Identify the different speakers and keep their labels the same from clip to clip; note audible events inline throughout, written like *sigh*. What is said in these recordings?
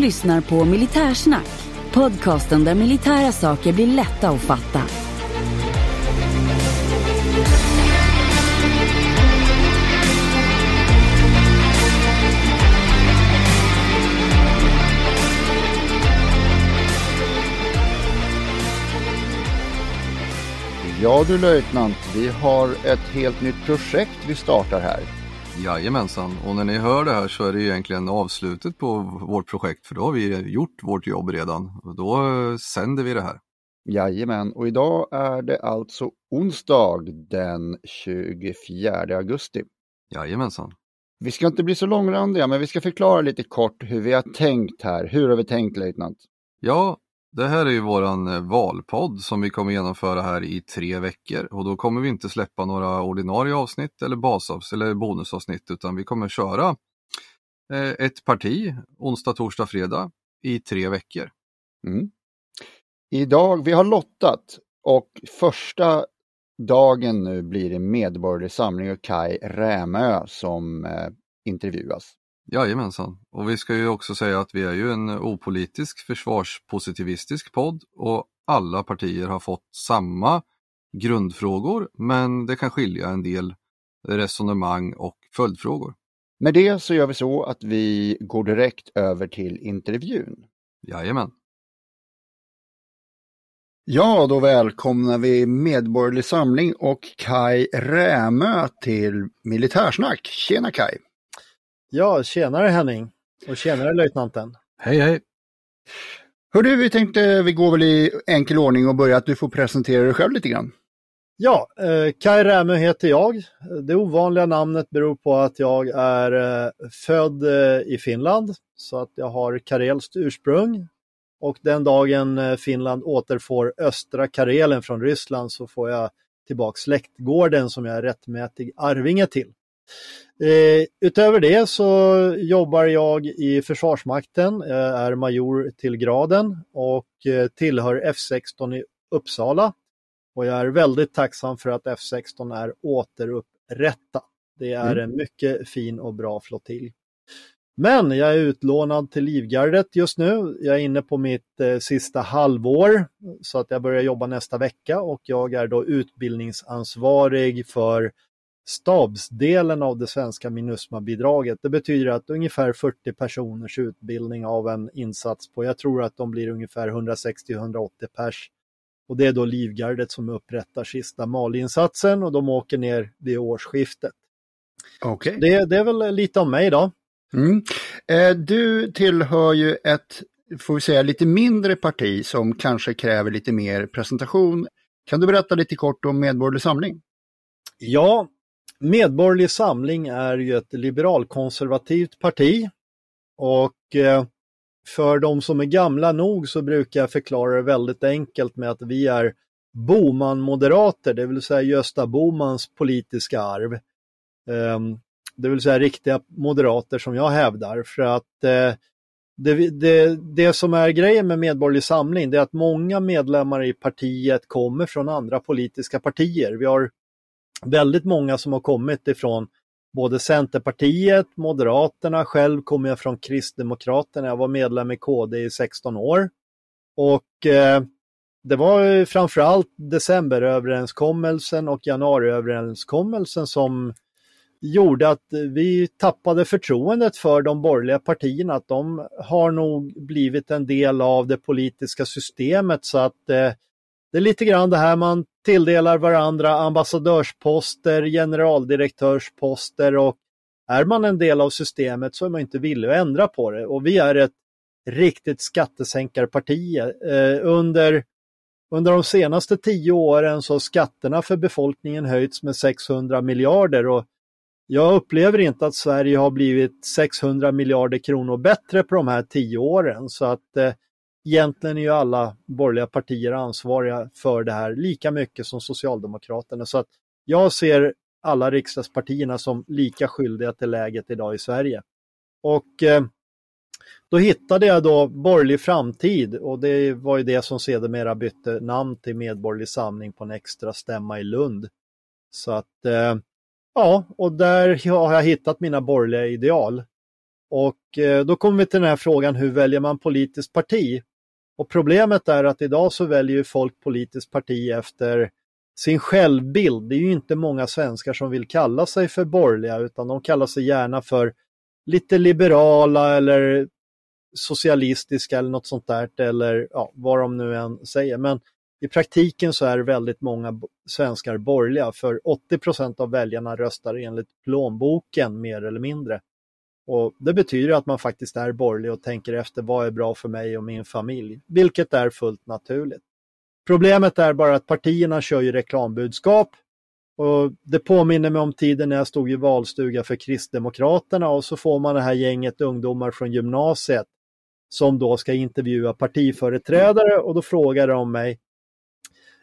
Speaker 1: lyssnar på Militärsnack, podcasten där militära saker blir lätta att fatta.
Speaker 2: Ja du löjtnant, vi har ett helt nytt projekt vi startar här.
Speaker 3: Jajamensan, och när ni hör det här så är det egentligen avslutet på vårt projekt för då har vi gjort vårt jobb redan och då eh, sänder vi det här.
Speaker 2: Jajamän, och idag är det alltså onsdag den 24 augusti.
Speaker 3: Jajamensan.
Speaker 2: Vi ska inte bli så långrandiga, men vi ska förklara lite kort hur vi har tänkt här. Hur har vi tänkt löjtnant?
Speaker 3: Ja, det här är ju våran eh, valpodd som vi kommer genomföra här i tre veckor och då kommer vi inte släppa några ordinarie avsnitt eller basavs eller bonusavsnitt utan vi kommer köra eh, ett parti onsdag, torsdag, fredag i tre veckor.
Speaker 2: Mm. Idag, vi har lottat och första dagen nu blir det Medborgerlig Samling och Kai Rämö som eh, intervjuas.
Speaker 3: Jajamensan, och vi ska ju också säga att vi är ju en opolitisk försvarspositivistisk podd och alla partier har fått samma grundfrågor men det kan skilja en del resonemang och följdfrågor.
Speaker 2: Med det så gör vi så att vi går direkt över till intervjun.
Speaker 3: Jajamän.
Speaker 2: Ja, då välkomnar vi Medborgerlig Samling och Kai Rämö till Militärsnack. Tjena Kai!
Speaker 4: Ja, tjenare Henning och tjenare löjtnanten.
Speaker 3: Hej hej!
Speaker 2: Hör du, vi tänkte vi går väl i enkel ordning och börjar att du får presentera dig själv lite grann.
Speaker 4: Ja, eh, Kai Rämö heter jag. Det ovanliga namnet beror på att jag är eh, född eh, i Finland så att jag har karelskt ursprung. Och den dagen eh, Finland återfår östra Karelen från Ryssland så får jag tillbaka släktgården som jag är rättmätig arvinge till. Eh, utöver det så jobbar jag i Försvarsmakten, jag är major till graden och eh, tillhör F16 i Uppsala. Och jag är väldigt tacksam för att F16 är återupprättat. Det är
Speaker 2: Mm.
Speaker 4: en mycket fin och bra flottilj. Men jag är utlånad till Livgardet just nu. Jag är inne på mitt eh, sista halvår så att jag börjar jobba nästa vecka och jag är då utbildningsansvarig för stabsdelen av det svenska Minusma-bidraget. Det betyder att ungefär 40 personers utbildning av en insats på, jag tror att de blir ungefär 160-180 pers. Och det är då Livgardet som upprättar sista malinsatsen och de åker ner vid årsskiftet.
Speaker 2: Okej.
Speaker 4: Det, det är väl lite om mig då.
Speaker 2: Mm. Eh, du tillhör ju ett, får vi säga, lite mindre parti som kanske kräver lite mer presentation. Kan du berätta lite kort om Medborgerlig Samling?
Speaker 4: Ja, Medborgerlig Samling är ju ett liberalkonservativt parti och eh, för de som är gamla nog så brukar jag förklara det väldigt enkelt med att vi är Boman-moderater, det vill säga Gösta Bomans politiska arv. Ehm, det vill säga riktiga moderater som jag hävdar för att eh, det, det, det som är grejen med Medborgerlig Samling det är att många medlemmar i partiet kommer från andra politiska partier. Vi har väldigt många som har kommit ifrån både Centerpartiet, Moderaterna, själv kommer jag från Kristdemokraterna, jag var medlem i KD i 16 år. Och eh, det var ju framförallt decemberöverenskommelsen och januariöverenskommelsen som gjorde att vi tappade förtroendet för de borgerliga partierna, att de har nog blivit en del av det politiska systemet så att eh, det är lite grann det här man tilldelar varandra ambassadörsposter, generaldirektörsposter och är man en del av systemet så är man inte villig att ändra på det. Och vi är ett riktigt skattesänkarparti. Eh, under, under de senaste tio åren så har skatterna för befolkningen höjts med 600 miljarder och jag upplever inte att Sverige har blivit 600 miljarder kronor bättre på de här tio åren. Så att eh, egentligen är ju alla borgerliga partier ansvariga för det här lika mycket som Socialdemokraterna. Så att jag ser alla riksdagspartierna som lika skyldiga till läget idag i Sverige. Och eh, då hittade jag då Borgerlig framtid och det var ju det som sedermera bytte namn till Medborgerlig samling på en extra stämma i Lund. Så att eh, ja, och där har jag hittat mina borgerliga ideal. Och eh, då kommer vi till den här frågan, hur väljer man politiskt parti? Och problemet är att idag så väljer folk politiskt parti efter sin självbild. Det är ju inte många svenskar som vill kalla sig för borgerliga utan de kallar sig gärna för lite liberala eller socialistiska eller något sånt där eller ja, vad de nu än säger. Men i praktiken så är väldigt många svenskar borgerliga för 80% av väljarna röstar enligt plånboken mer eller mindre. Och Det betyder att man faktiskt är borgerlig och tänker efter vad är bra för mig och min familj, vilket är fullt naturligt. Problemet är bara att partierna kör ju reklambudskap och det påminner mig om tiden när jag stod i valstuga för Kristdemokraterna och så får man det här gänget ungdomar från gymnasiet som då ska intervjua partiföreträdare och då frågar de mig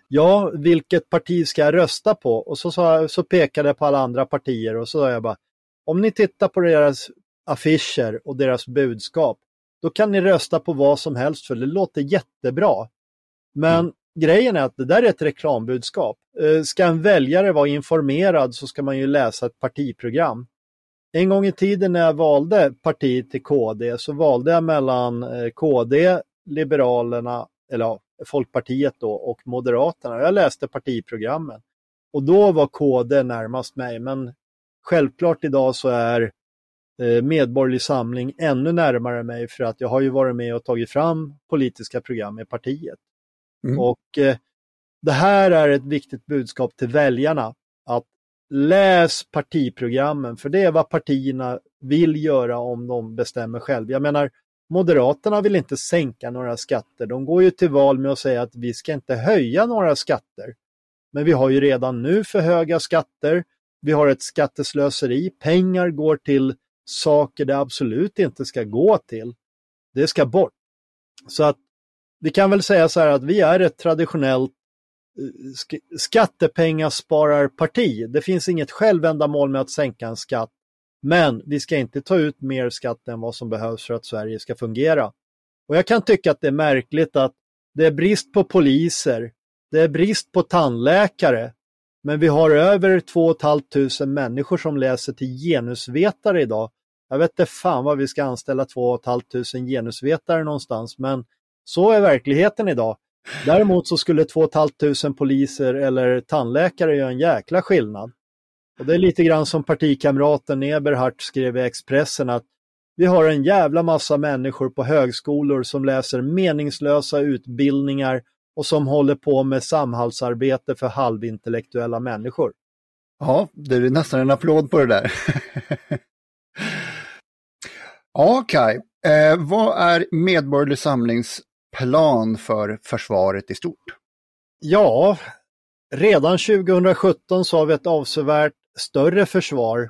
Speaker 4: Ja, vilket parti ska jag rösta på? Och så, så, så pekade jag på alla andra partier och så sa jag bara Om ni tittar på deras affischer och deras budskap, då kan ni rösta på vad som helst för det låter jättebra. Men mm. grejen är att det där är ett reklambudskap. Eh, ska en väljare vara informerad så ska man ju läsa ett partiprogram. En gång i tiden när jag valde parti till KD så valde jag mellan eh, KD, Liberalerna, eller Folkpartiet då, och Moderaterna. Jag läste partiprogrammen. Och då var KD närmast mig, men självklart idag så är medborgerlig Samling ännu närmare mig för att jag har ju varit med och tagit fram politiska program i partiet. Mm. Och eh, det här är ett viktigt budskap till väljarna. Att läs partiprogrammen, för det är vad partierna vill göra om de bestämmer själv. Jag menar, Moderaterna vill inte sänka några skatter. De går ju till val med att säga att vi ska inte höja några skatter. Men vi har ju redan nu för höga skatter. Vi har ett skatteslöseri. Pengar går till saker det absolut inte ska gå till. Det ska bort. Så att vi kan väl säga så här att vi är ett traditionellt eh, skattepengaspararparti. Det finns inget självändamål med att sänka en skatt. Men vi ska inte ta ut mer skatt än vad som behövs för att Sverige ska fungera. Och jag kan tycka att det är märkligt att det är brist på poliser, det är brist på tandläkare, men vi har över 2 500 människor som läser till genusvetare idag jag vet inte fan vad vi ska anställa 2 500 genusvetare någonstans, men så är verkligheten idag. Däremot så skulle 2 500 poliser eller tandläkare göra en jäkla skillnad. Och Det är lite grann som partikamraten Eberhardt skrev i Expressen att vi har en jävla massa människor på högskolor som läser meningslösa utbildningar och som håller på med samhällsarbete för halvintellektuella människor.
Speaker 2: Ja, det är nästan en applåd på det där. *laughs* Ja, Kaj, Eh, vad är Medborgerlig Samlings plan för försvaret i stort?
Speaker 4: Ja, redan 2017 så har vi ett avsevärt större försvar.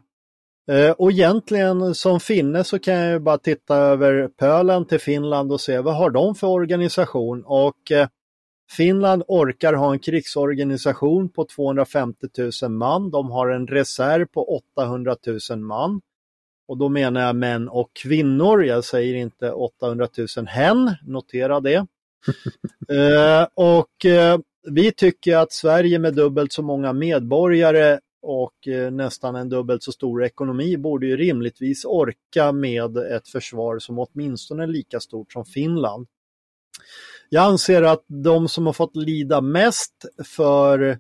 Speaker 4: Eh, och egentligen som finne så kan jag bara titta över pölen till Finland och se vad har de för organisation. Och eh, Finland orkar ha en krigsorganisation på 250 000 man. De har en reserv på 800 000 man. Och då menar jag män och kvinnor. Jag säger inte 800 000 hen, notera det. *laughs* eh, och eh, vi tycker att Sverige med dubbelt så många medborgare och eh, nästan en dubbelt så stor ekonomi borde ju rimligtvis orka med ett försvar som åtminstone är lika stort som Finland. Jag anser att de som har fått lida mest för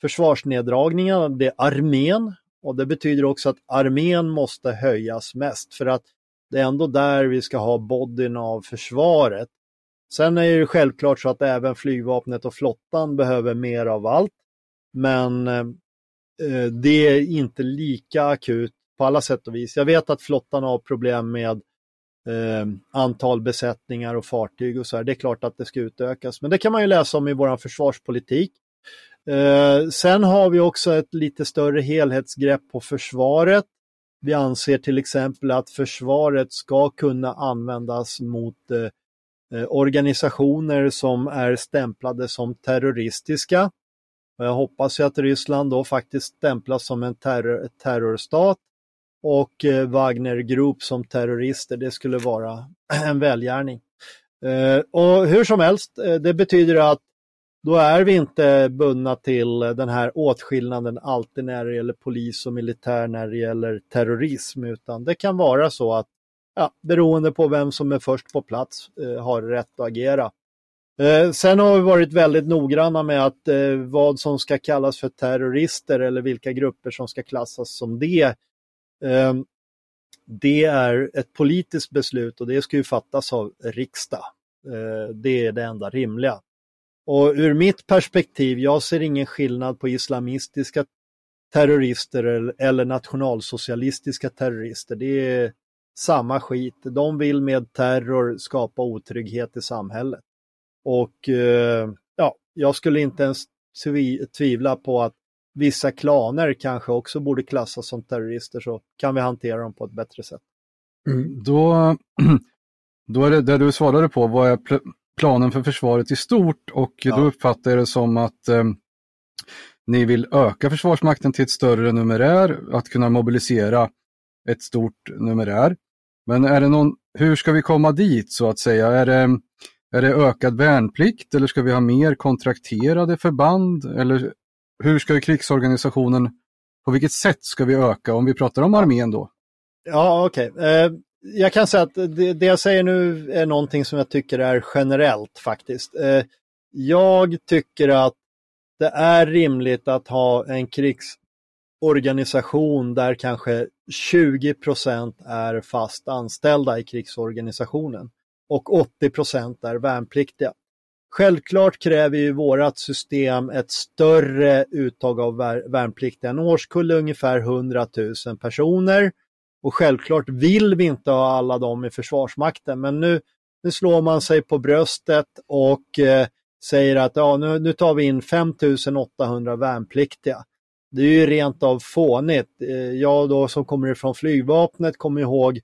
Speaker 4: försvarsneddragningarna, det är armén, och det betyder också att armén måste höjas mest för att det är ändå där vi ska ha bodyn av försvaret. Sen är det självklart så att även flygvapnet och flottan behöver mer av allt. Men eh, det är inte lika akut på alla sätt och vis. Jag vet att flottan har problem med eh, antal besättningar och fartyg och så här. Det är klart att det ska utökas, men det kan man ju läsa om i vår försvarspolitik. Eh, sen har vi också ett lite större helhetsgrepp på försvaret. Vi anser till exempel att försvaret ska kunna användas mot eh, eh, organisationer som är stämplade som terroristiska. Jag hoppas ju att Ryssland då faktiskt stämplas som en terror, terrorstat och eh, Wagner Group som terrorister. Det skulle vara *clears throat* en välgärning. Eh, och hur som helst, eh, det betyder att då är vi inte bundna till den här åtskillnaden alltid när det gäller polis och militär när det gäller terrorism, utan det kan vara så att ja, beroende på vem som är först på plats eh, har rätt att agera. Eh, sen har vi varit väldigt noggranna med att eh, vad som ska kallas för terrorister eller vilka grupper som ska klassas som det ehm, det är ett politiskt beslut och det ska ju fattas av riksdag. Det är det enda rimliga. Och ur mitt perspektiv, jag ser ingen skillnad på islamistiska terrorister eller nationalsocialistiska terrorister. Det är samma skit. De vill med terror skapa otrygghet i samhället. Och eh, ja, jag skulle inte ens tvivla på att vissa klaner kanske också borde klassas som terrorister så kan vi hantera dem på ett bättre sätt.
Speaker 3: Mm, då, *clears throat* då är det det du svarade på, vad är planen för försvaret i stort och ja. då uppfattar jag det som att eh, ni vill öka Försvarsmakten till ett större numerär, att kunna mobilisera ett stort numerär. Men är det någon, hur ska vi komma dit så att säga? Är det, är det ökad värnplikt eller ska vi ha mer kontrakterade förband? Eller hur ska krigsorganisationen, på vilket sätt ska vi öka om vi pratar om armén då?
Speaker 4: Ja, okej. Okay. Jag kan säga att det, det, jag säger nu är någonting som jag tycker är generellt faktiskt. Eh, jag tycker att det är rimligt att ha en krigsorganisation där kanske 20% är fast anställda i krigsorganisationen och 80% är värnpliktiga. Självklart kräver ju vårat system ett större uttag av värnpliktiga. En årskull är ungefär 100 000 personer och självklart vill vi inte ha alla dem i Försvarsmakten. Men nu, nu slår man sig på bröstet och eh, säger att ja, nu, nu tar vi in 5800 värnpliktiga. Det är ju rent av fånigt. Eh, jag då som kommer ifrån flygvapnet kommer ihåg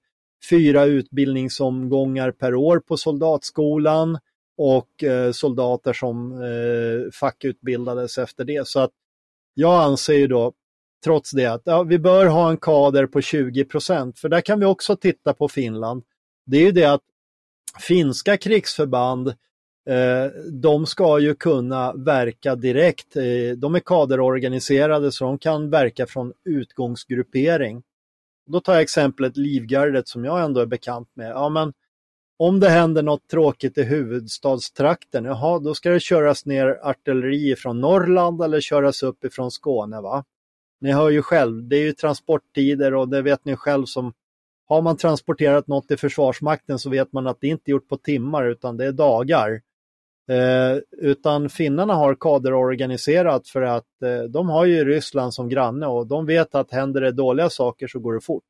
Speaker 4: fyra utbildningsomgångar per år på soldatskolan och eh, soldater som eh, fackutbildades efter det. Så att jag anser ju då trots det att ja, vi bör ha en kader på 20 procent, för där kan vi också titta på Finland. Det är ju det att finska krigsförband eh, de ska ju kunna verka direkt. Eh, de är kaderorganiserade så de kan verka från utgångsgruppering. Då tar jag exemplet Livgardet som jag ändå är bekant med. Ja, men om det händer något tråkigt i huvudstadstrakten, jaha, då ska det köras ner artilleri från Norrland eller köras upp ifrån Skåne. va? Ni hör ju själv, det är ju transporttider och det vet ni själv som har man transporterat något i Försvarsmakten så vet man att det inte är gjort på timmar utan det är dagar. Eh, utan finnarna har kaderorganiserat för att eh, de har ju Ryssland som granne och de vet att händer det dåliga saker så går det fort.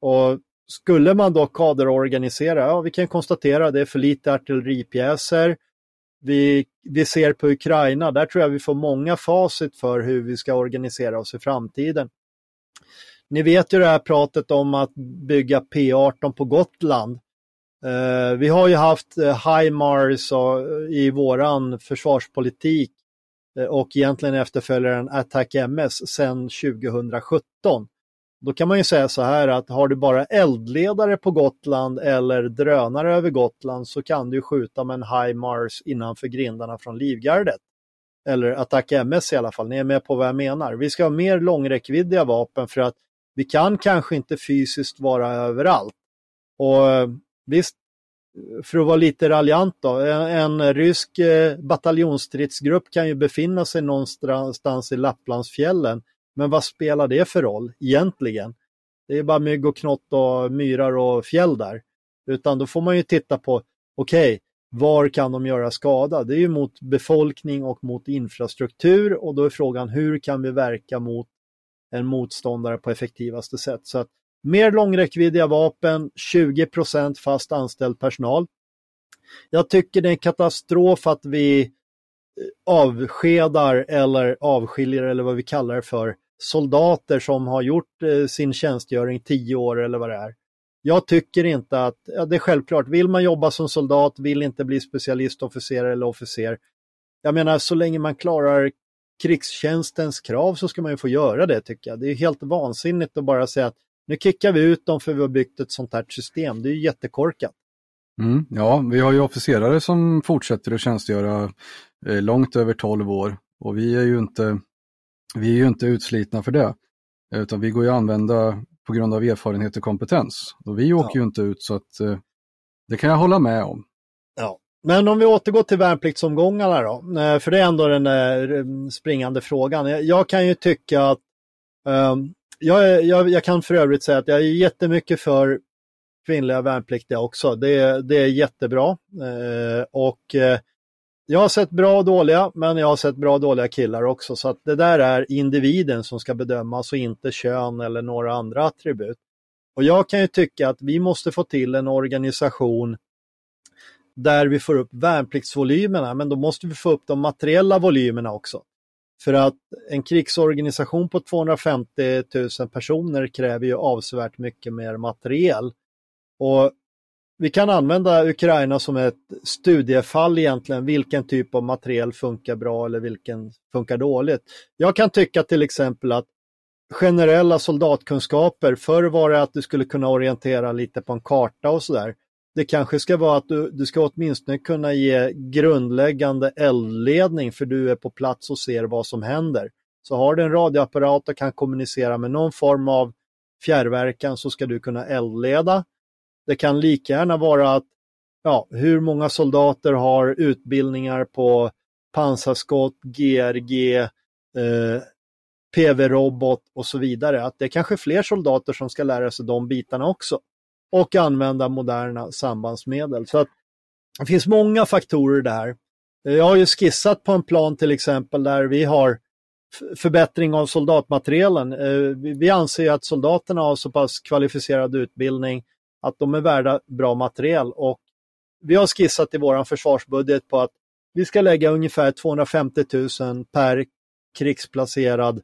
Speaker 4: Och skulle man då kaderorganisera, ja vi kan konstatera att det är för lite artilleripjäser. Vi, vi ser på Ukraina, där tror jag vi får många facit för hur vi ska organisera oss i framtiden. Ni vet ju det här pratet om att bygga P18 på Gotland. Eh, vi har ju haft eh, HIMARS eh, i våran försvarspolitik och egentligen efterföljaren Attack MS sedan 2017. Då kan man ju säga så här att har du bara eldledare på Gotland eller drönare över Gotland så kan du skjuta med en HIMARS innanför grindarna från Livgardet. Eller Attack MS i alla fall, ni är med på vad jag menar. Vi ska ha mer långräckviddiga vapen för att vi kan kanske inte fysiskt vara överallt. Och eh, visst, för att vara lite raljant då, en, en rysk eh, bataljonsstridsgrupp kan ju befinna sig någonstans i Lapplandsfjällen men vad spelar det för roll egentligen? Det är bara mygg och knott och myrar och fjäll där. Utan då får man ju titta på, okej, okay, var kan de göra skada? Det är ju mot befolkning och mot infrastruktur och då är frågan hur kan vi verka mot en motståndare på effektivaste sätt? Så att mer långräckviddiga vapen, 20% fast anställd personal. Jag tycker det är en katastrof att vi eh, avskedar eller avskiljer eller vad vi kallar det för soldater som har gjort eh, sin tjänstgöring tio år eller vad det är. Jag tycker inte att, ja, det är självklart, vill man jobba som soldat, vill inte bli specialistofficer eller officer. Jag menar, så länge man klarar krigstjänstens krav så ska man ju få göra det tycker jag. Det är helt vansinnigt att bara säga att nu kickar vi ut dem för vi har byggt ett sånt här system. Det är ju jättekorkat.
Speaker 3: Mm, ja, vi har ju officerare som fortsätter att tjänstgöra långt över 12 år och vi är ju inte, vi är ju inte utslitna för det. Utan vi går ju att använda på grund av erfarenhet och kompetens. Och vi åker ja. ju inte ut så att eh, det kan jag hålla med om.
Speaker 4: Ja. Men om vi återgår till värnpliktsomgångarna då, eh, för det är ändå den eh, springande frågan. Jag kan ju tycka att um, jag, jag, jag, kan för övrigt säga att jag är jättemycket för kvinnliga värnpliktiga också. Det, det är jättebra. Eh, och eh, jag har sett bra och dåliga, men jag har sett bra och dåliga killar också. Så att det där är individen som ska bedömas och inte kön eller några andra attribut. Och jag kan ju tycka att vi måste få till en organisation där vi får upp värnpliktsvolymerna, men då måste vi få upp de materiella volymerna också. För att en krigsorganisation på 250 000 personer kräver ju avsevärt mycket mer materiel. Och vi kan använda Ukraina som ett studiefall egentligen, vilken typ av materiel funkar bra eller vilken funkar dåligt. Jag kan tycka till exempel att generella soldatkunskaper, förr var det att du skulle kunna orientera lite på en karta och sådär. Det kanske ska vara att du, du ska åtminstone kunna ge grundläggande eldledning för du är på plats och ser vad som händer. Så har du en radioapparat och kan kommunicera med någon form av fjärrverkan så ska du kunna eldleda. Det kan lika gärna vara att ja, hur många soldater har utbildningar på pansarskott, GRG, eh, PV-robot och så vidare. Att det är kanske fler soldater som ska lära sig de bitarna också. Och använda moderna sambandsmedel. Så att det finns många faktorer där. Jag har ju skissat på en plan till exempel där vi har förbättring av soldatmaterialen. Eh, vi anser att soldaterna har så pass kvalificerad utbildning att de är värda bra materiel och vi har skissat i vår försvarsbudget på att vi ska lägga ungefär 250 000 per krigsplacerad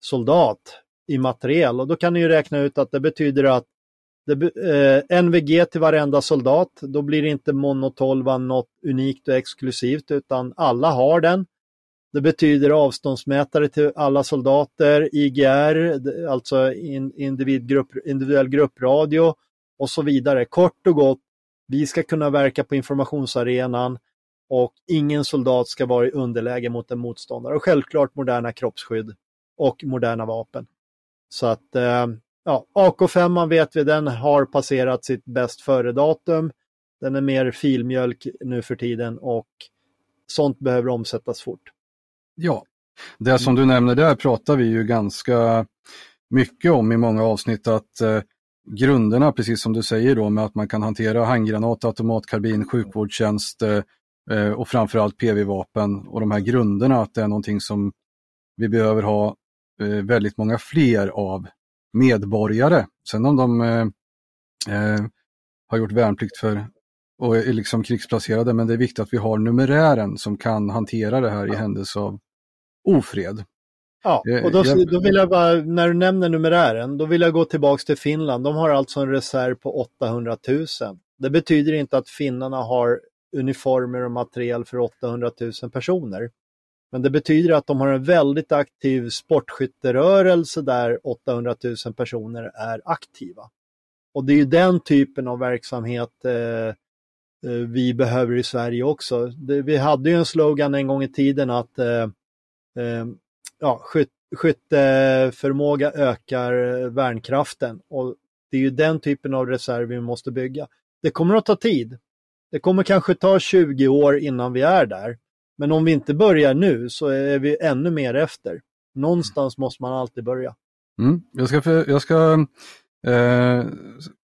Speaker 4: soldat i materiel och då kan ni ju räkna ut att det betyder att det, eh, NVG till varenda soldat, då blir inte monotolvan något unikt och exklusivt utan alla har den. Det betyder avståndsmätare till alla soldater, IGR, alltså individ -grupp, individuell gruppradio och så vidare. Kort och gott, vi ska kunna verka på informationsarenan och ingen soldat ska vara i underläge mot en motståndare. Och självklart moderna kroppsskydd och moderna vapen. Så att eh, ja, AK5 vet vi, den har passerat sitt bäst före-datum. Den är mer filmjölk nu för tiden och sånt behöver omsättas fort.
Speaker 3: Ja, det som du nämner där pratar vi ju ganska mycket om i många avsnitt att eh, grunderna, precis som du säger då, med att man kan hantera handgranat, automatkarbin, sjukvårdstjänst eh, eh och framförallt PV-vapen och de här grunderna, att det är någonting som vi behöver ha eh, väldigt många fler av medborgare. Sen om de eh, har gjort värnplikt för och är liksom krigsplacerade, men det är viktigt att vi har numerären som kan hantera det här i händelse av ofred.
Speaker 4: Ja, eh, och då, då, vill jag bara, när du nämner numerären, då vill jag gå tillbaks till Finland. De har alltså en reserv på 800 000. Det betyder inte att finnarna har uniformer och materiel för 800 000 personer. Men det betyder att de har en väldigt aktiv sportskytterörelse där 800 000 personer är aktiva. Och det är ju den typen av verksamhet eh, eh vi behöver i Sverige också. Det, vi hade ju en slogan en gång i tiden att eh, eh ja, skyt, skytteförmåga ökar värnkraften och det är ju den typen av reserv vi måste bygga. Det kommer att ta tid. Det kommer kanske ta 20 år innan vi är där. Men om vi inte börjar nu så är vi ännu mer efter. Någonstans måste man alltid börja.
Speaker 3: Mm. Jag ska, för, jag ska eh,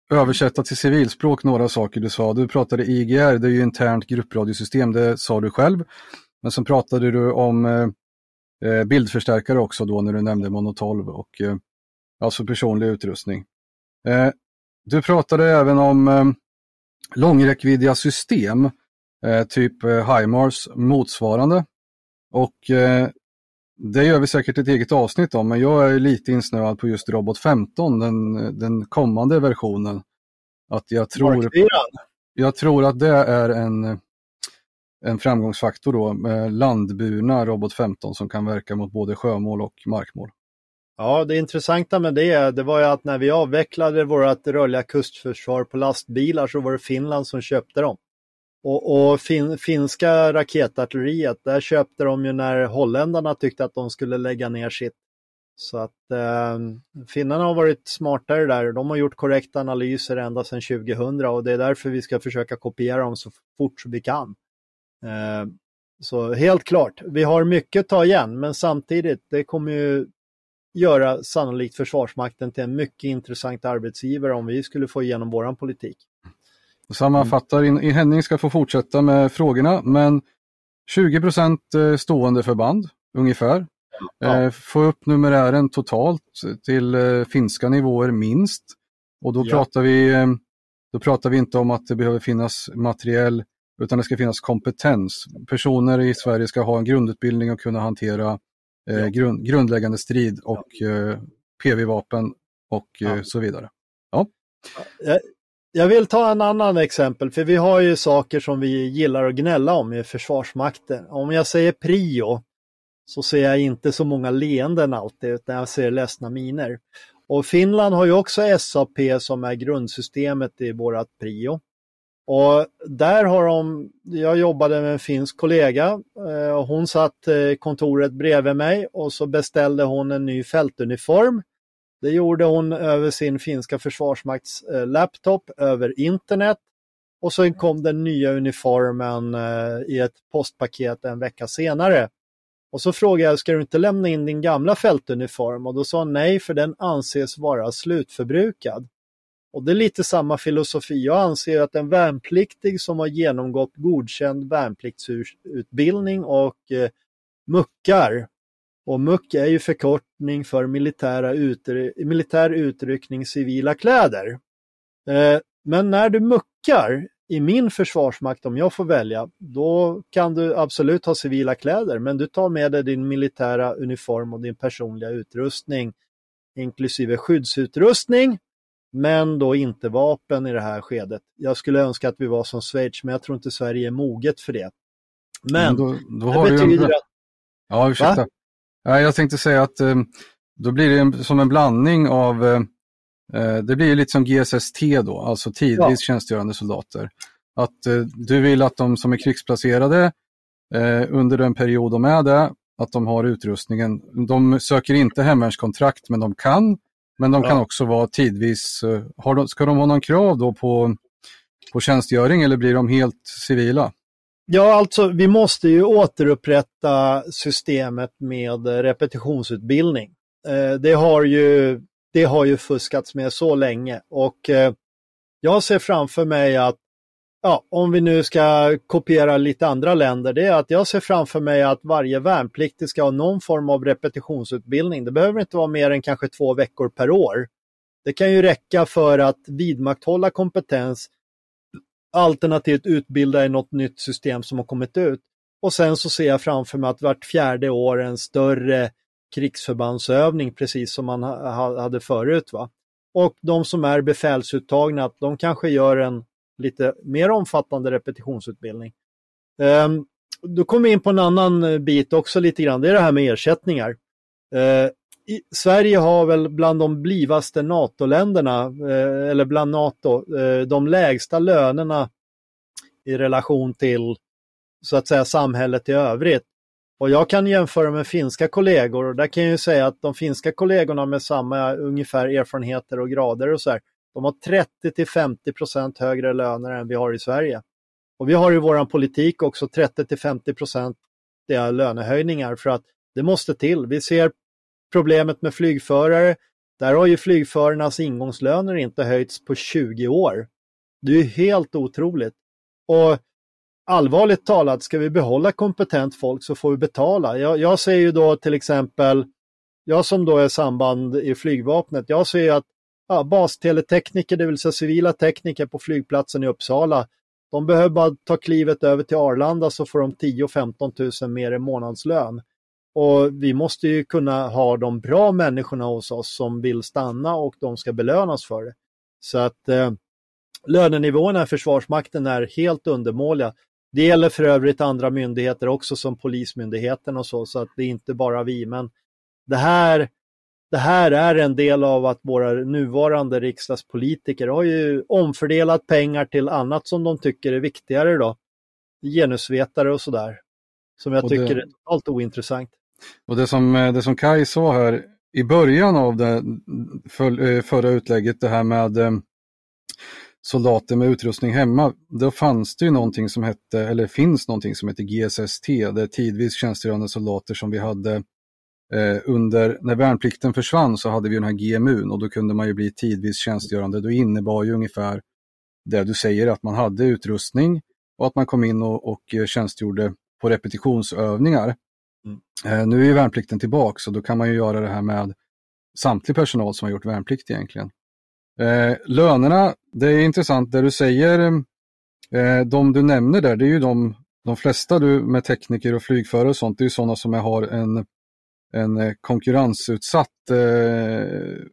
Speaker 3: översätta till civilspråk några saker du sa. Du pratade IGR, det är ju internt gruppradiosystem, det sa du själv. Men sen pratade du om eh, eh bildförstärkare också då när du nämnde Mono 12 och eh, alltså personlig utrustning. Eh, du pratade även om eh, långräckviddiga system, eh, typ eh, HIMARS motsvarande. Och eh, det gör vi säkert ett eget avsnitt om, men jag är lite insnöad på just Robot 15, den, den kommande versionen. Att jag tror, jag tror att det är en, en framgångsfaktor då med landburna Robot 15 som kan verka mot både sjömål och markmål.
Speaker 4: Ja, det intressanta med det, det var ju att när vi avvecklade vårt rörliga kustförsvar på lastbilar så var det Finland som köpte dem. Och, och fin, finska raketartilleriet, där köpte de ju när holländarna tyckte att de skulle lägga ner sitt. Så att eh, finnarna har varit smartare där. De har gjort korrekta analyser ända sedan 2000 och det är därför vi ska försöka kopiera dem så fort vi kan. Eh, så helt klart, vi har mycket att ta igen, men samtidigt, det kommer ju göra sannolikt Försvarsmakten till en mycket intressant arbetsgivare om vi skulle få igenom våran politik.
Speaker 3: Sammanfattar, in, Henning ska få fortsätta med frågorna, men 20 eh, stående förband ungefär. Ja. Eh, få upp numerären totalt till finska nivåer minst. Och då, ja. pratar vi, då pratar vi inte om att det behöver finnas materiell utan det ska finnas kompetens. Personer i Sverige ska ha en grundutbildning och kunna hantera ja. grund, grundläggande strid och PV-vapen och så vidare. Ja.
Speaker 4: Jag vill ta en annan exempel, för vi har ju saker som vi gillar att gnälla om i Försvarsmakten. Om jag säger prio så ser jag inte så många leenden alltid, utan jag ser ledsna miner. Och Finland har ju också SAP som är grundsystemet i vårat prio. Och där har de, jag jobbade med en finsk kollega eh, och hon satt i kontoret bredvid mig och så beställde hon en ny fältuniform det gjorde hon över sin finska försvarsmakts eh, laptop över internet. Och sen kom den nya uniformen i ett postpaket en vecka senare. Och så frågade jag, ska du inte lämna in din gamla fältuniform? Och då sa hon nej, för den anses vara slutförbrukad. Och det är lite samma filosofi. Jag anser att en värnpliktig som har genomgått godkänd värnpliktsutbildning och eh, muckar och muck är ju förkortning för militära utry militär utryckning civila kläder. Eh, men när du muckar i min försvarsmakt, om jag får välja, då kan du absolut ha civila kläder, men du tar med dig din militära uniform och din personliga utrustning, inklusive skyddsutrustning, men då inte vapen i det här skedet. Jag skulle önska att vi var som Schweiz, men jag tror inte Sverige är moget för det. Men, men då, då det betyder en... att...
Speaker 3: Ja, ursäkta. Va? Jag tänkte säga att eh, då blir det som en blandning av, eh, eh, det blir lite som GSST då, alltså tidvis ja. tjänstgörande soldater. Att du vill att de som är krigsplacerade under den period de är det, att de har utrustningen. De söker inte hemvärnskontrakt men de kan. Men de ja. kan också vara tidvis, har de, ska de ha någon krav då på, på tjänstgöring eller blir de helt civila?
Speaker 4: Ja, alltså vi måste ju återupprätta systemet med repetitionsutbildning. Eh, det, har ju, det har ju fuskats med så länge och eh, jag ser framför mig att, ja, om vi nu ska kopiera lite andra länder, det är att jag ser framför mig att varje värnpliktig ska ha någon form av repetitionsutbildning. Det behöver inte vara mer än kanske två veckor per år. Det kan ju räcka för att vidmakthålla kompetens alternativt utbilda i något nytt system som har kommit ut. Och sen så ser jag framför mig att vart fjärde år en större krigsförbandsövning precis som man hade förut. Va? Och de som är befälsuttagna, de kanske gör en lite mer omfattande repetitionsutbildning. Ehm, då kommer vi in på en annan eh, bit också lite grann, det är det här med ersättningar. Ehm, I, Sverige har väl bland de blivaste NATO-länderna, eh, eller bland NATO, eh, de lägsta lönerna i relation till så att säga samhället i övrigt. Och jag kan jämföra med finska kollegor och där kan jag ju säga att de finska kollegorna med samma ungefär erfarenheter och grader och så här, de har 30 till 50 procent högre löner än vi har i Sverige. Och vi har i vår politik också 30 till 50 procent lönehöjningar för att det måste till. Vi ser problemet med flygförare. Där har ju flygförarnas ingångslöner inte höjts på 20 år. Det är ju helt otroligt. Och allvarligt talat, ska vi behålla kompetent folk så får vi betala. Jag, jag ser ju då till exempel, jag som då är samband i flygvapnet, jag ser ju att ja, basteletekniker, det vill säga civila tekniker på flygplatsen i Uppsala, de behöver bara ta klivet över till Arlanda så får de 10-15 000 mer i månadslön. Och vi måste ju kunna ha de bra människorna hos oss som vill stanna och de ska belönas för det. Så att eh, lönenivåerna i Försvarsmakten är helt undermåliga. Det gäller för övrigt andra myndigheter också som Polismyndigheten och så, så att det är inte bara vi. Men det här, det här är en del av att våra nuvarande riksdagspolitiker har ju omfördelat pengar till annat som de tycker är viktigare då. Genusvetare och sådär. Som jag tycker det... är totalt ointressant.
Speaker 3: Och det som, det som Kai sa här i början av det för, eh, förra utlägget, det här med eh, soldater med utrustning hemma, då fanns det ju någonting som hette, eller finns någonting som heter GSST, det är tidvis tjänstgörande soldater som vi hade eh, under, när värnplikten försvann så hade vi den här GMU och då kunde man ju bli tidvis tjänstgörande. Då innebar ju ungefär det du säger, att man hade utrustning och att man kom in och, och tjänstgjorde på repetitionsövningar. Mm. Eh, nu är ju värnplikten tillbaka så då kan man ju göra det här med samtlig personal som har gjort värnplikt egentligen. Eh, lönerna, det är intressant det du säger. Eh, de du nämner där, det är ju de, de flesta du med tekniker och flygförare och sånt, det är ju sådana som har en, en eh, konkurrensutsatt eh,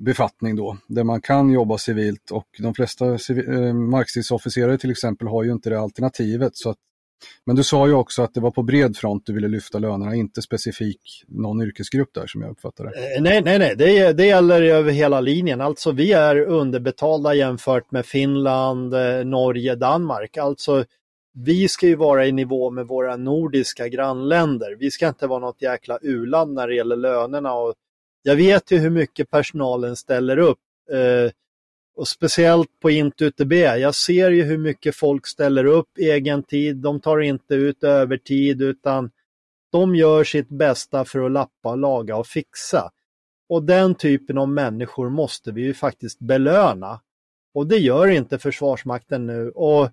Speaker 3: befattning då, där man kan jobba civilt och de flesta eh, markstridsofficerare till exempel har ju inte det alternativet. Så att men du sa ju också att det var på bred front du ville lyfta lönerna, inte specifik någon yrkesgrupp där som jag uppfattar det.
Speaker 4: Nej, nej, nej, det, det gäller över hela linjen. Alltså vi är underbetalda jämfört med Finland, Norge, Danmark. Alltså vi ska ju vara i nivå med våra nordiska grannländer. Vi ska inte vara något jäkla uland när det gäller lönerna. Och jag vet ju hur mycket personalen ställer upp. Eh, och speciellt på IntUTB, jag ser ju hur mycket folk ställer upp egen tid. De tar inte ut övertid utan de gör sitt bästa för att lappa, laga och fixa. Och den typen av människor måste vi ju faktiskt belöna. Och det gör inte Försvarsmakten nu. Och,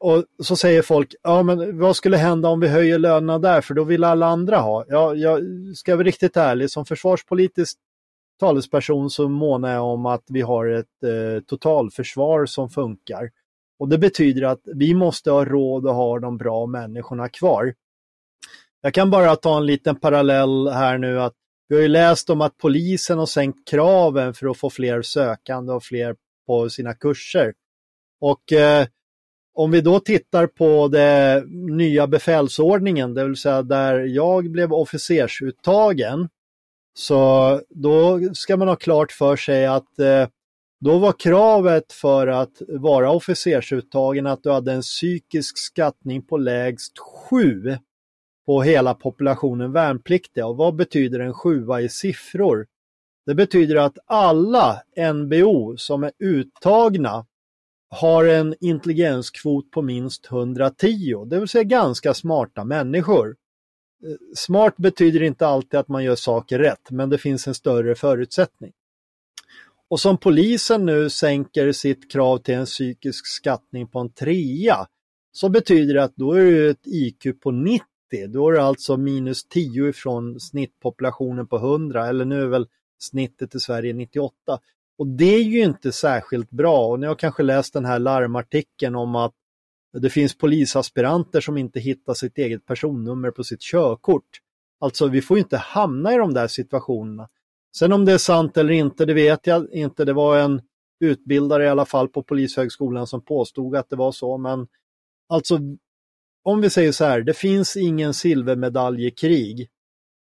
Speaker 4: och så säger folk, ja men vad skulle hända om vi höjer lönerna där, för då vill alla andra ha. Ja, jag ska vara riktigt ärlig, som försvarspolitisk talesperson så månar jag om att vi har ett eh, totalförsvar som funkar. Och det betyder att vi måste ha råd att ha de bra människorna kvar. Jag kan bara ta en liten parallell här nu att vi har ju läst om att polisen har sänkt kraven för att få fler sökande och fler på sina kurser. Och eh, om vi då tittar på den nya befälsordningen, det vill säga där jag blev officersuttagen, så då ska man ha klart för sig att eh, då var kravet för att vara officersuttagen att du hade en psykisk skattning på lägst 7 på hela populationen värnpliktiga. Och vad betyder en sjua i siffror? Det betyder att alla NBO som är uttagna har en intelligenskvot på minst 110, det vill säga ganska smarta människor eh, smart betyder inte alltid att man gör saker rätt, men det finns en större förutsättning. Och som polisen nu sänker sitt krav till en psykisk skattning på en trea, så betyder det att då är det ett IQ på 90. Då är det alltså minus 10 ifrån snittpopulationen på 100, eller nu är väl snittet i Sverige 98. Och det är ju inte särskilt bra. Och ni har kanske läst den här larmartikeln om att det finns polisaspiranter som inte hittar sitt eget personnummer på sitt körkort. Alltså vi får inte hamna i de där situationerna. Sen om det är sant eller inte, det vet jag inte. Det var en utbildare i alla fall på Polishögskolan som påstod att det var så. Men alltså, om vi säger så här, det finns ingen silvermedalj i krig.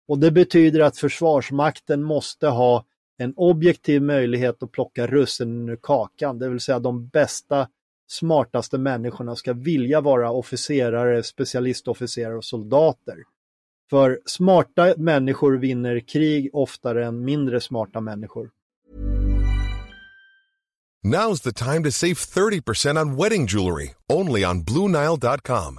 Speaker 4: Och det betyder att Försvarsmakten måste ha en objektiv möjlighet att plocka russinen ur kakan, det vill säga de bästa smartaste människorna ska vilja vara officerare, specialistofficerare och soldater. För smarta människor vinner krig oftare än mindre smarta människor.
Speaker 5: Now's the time to save 30% on wedding jewelry, only on BlueNile.com.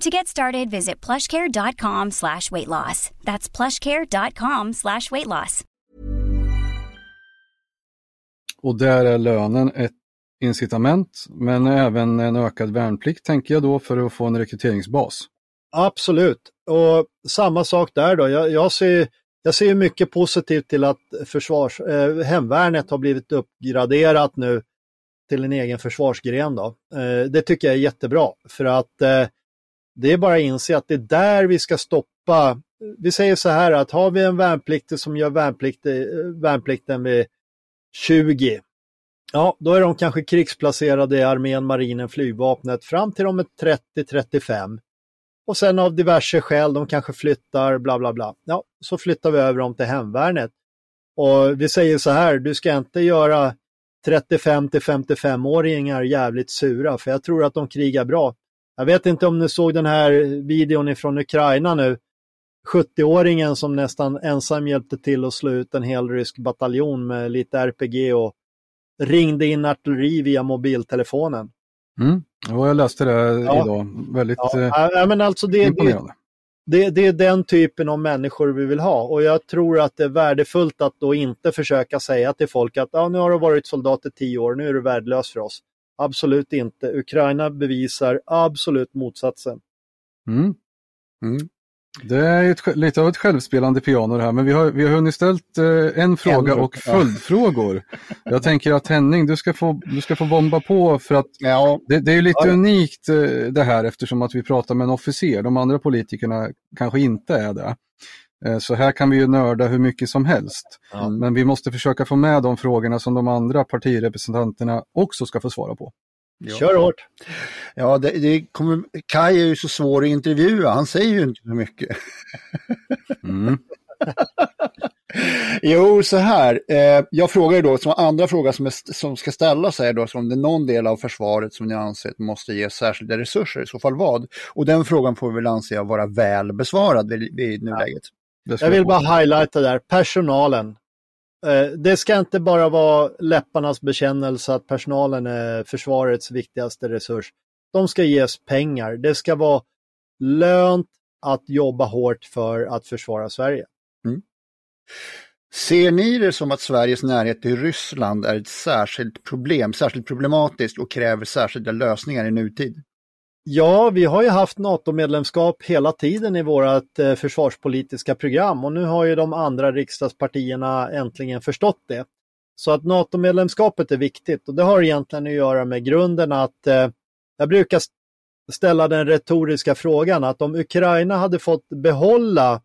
Speaker 6: To get started, visit plushcare.com slash weight loss. That's plushcare.com slash weight loss.
Speaker 3: Och där är lönen ett incitament, men även en ökad värnplikt tänker jag då för att få en rekryteringsbas.
Speaker 4: Absolut, och samma sak där då. Jag, jag ser, jag ser mycket positivt till att försvars, eh, hemvärnet har blivit uppgraderat nu till en egen försvarsgren. Då. Eh, det tycker jag är jättebra för att eh, det är bara att inse att det är där vi ska stoppa. Vi säger så här att har vi en värnpliktig som gör värnplikt, eh, värnplikten vid 20, ja då är de kanske krigsplacerade i armén, marinen, flygvapnet fram till de är 30-35. Och sen av diverse skäl, de kanske flyttar, bla bla bla. Ja, så flyttar vi över dem till hemvärnet. Och vi säger så här, du ska inte göra 35 till 55-åringar jävligt sura, för jag tror att de krigar bra. Jag vet inte om ni såg den här videon ifrån Ukraina nu. 70-åringen som nästan ensam hjälpte till att slå ut en hel rysk bataljon med lite RPG och ringde in artilleri via mobiltelefonen.
Speaker 3: Mm. jag läste det ja. idag. Väldigt
Speaker 4: ja. Eh, men alltså det, imponerande. Det, det, är den typen av människor vi vill ha och jag tror att det är värdefullt att då inte försöka säga till folk att ja, nu har du varit soldat i tio år, nu är du värdelös för oss. Absolut inte. Ukraina bevisar absolut motsatsen.
Speaker 3: Mm. Mm. Det är ett, lite av ett självspelande piano det här, men vi har, vi har hunnit ställt eh, en fråga en, och följdfrågor. Ja. *laughs* Jag tänker att Henning, du ska få, du ska få bomba på för att ja. det, det, är lite ja. unikt eh, det här eftersom att vi pratar med en officer. De andra politikerna kanske inte är det. Eh, så här kan vi ju nörda hur mycket som helst. Mm. Men vi måste försöka få med de frågorna som de andra partirepresentanterna också ska få svara på.
Speaker 4: Ja. Kör hårt!
Speaker 2: Ja, det, det kommer, Kai är ju så svår att intervjua, han säger ju inte så mycket. Mm. *laughs* jo, så här. Eh, jag frågar då, som andra fråga som, är, som ska ställas är då, om det är någon del av försvaret som ni anser måste ges särskilda resurser, i så fall vad? Och den frågan får vi väl anse vara väl besvarad vid, vid nuläget.
Speaker 4: Ja. Jag vill bara highlighta där, personalen. Eh, det ska inte bara vara läpparnas bekännelse att personalen är försvarets viktigaste resurs. De ska ges pengar. Det ska vara lönt att jobba hårt för att försvara Sverige. Mm.
Speaker 2: Ser ni det som att Sveriges närhet till Ryssland är ett särskilt problem, särskilt problematiskt och kräver särskilda lösningar i nutid?
Speaker 4: Ja, vi har ju haft NATO-medlemskap hela tiden i vårt eh, försvarspolitiska program och nu har ju de andra riksdagspartierna äntligen förstått det. Så att NATO-medlemskapet är viktigt och det har egentligen att göra med grunden att eh, jag brukar ställa den retoriska frågan att om Ukraina hade fått behålla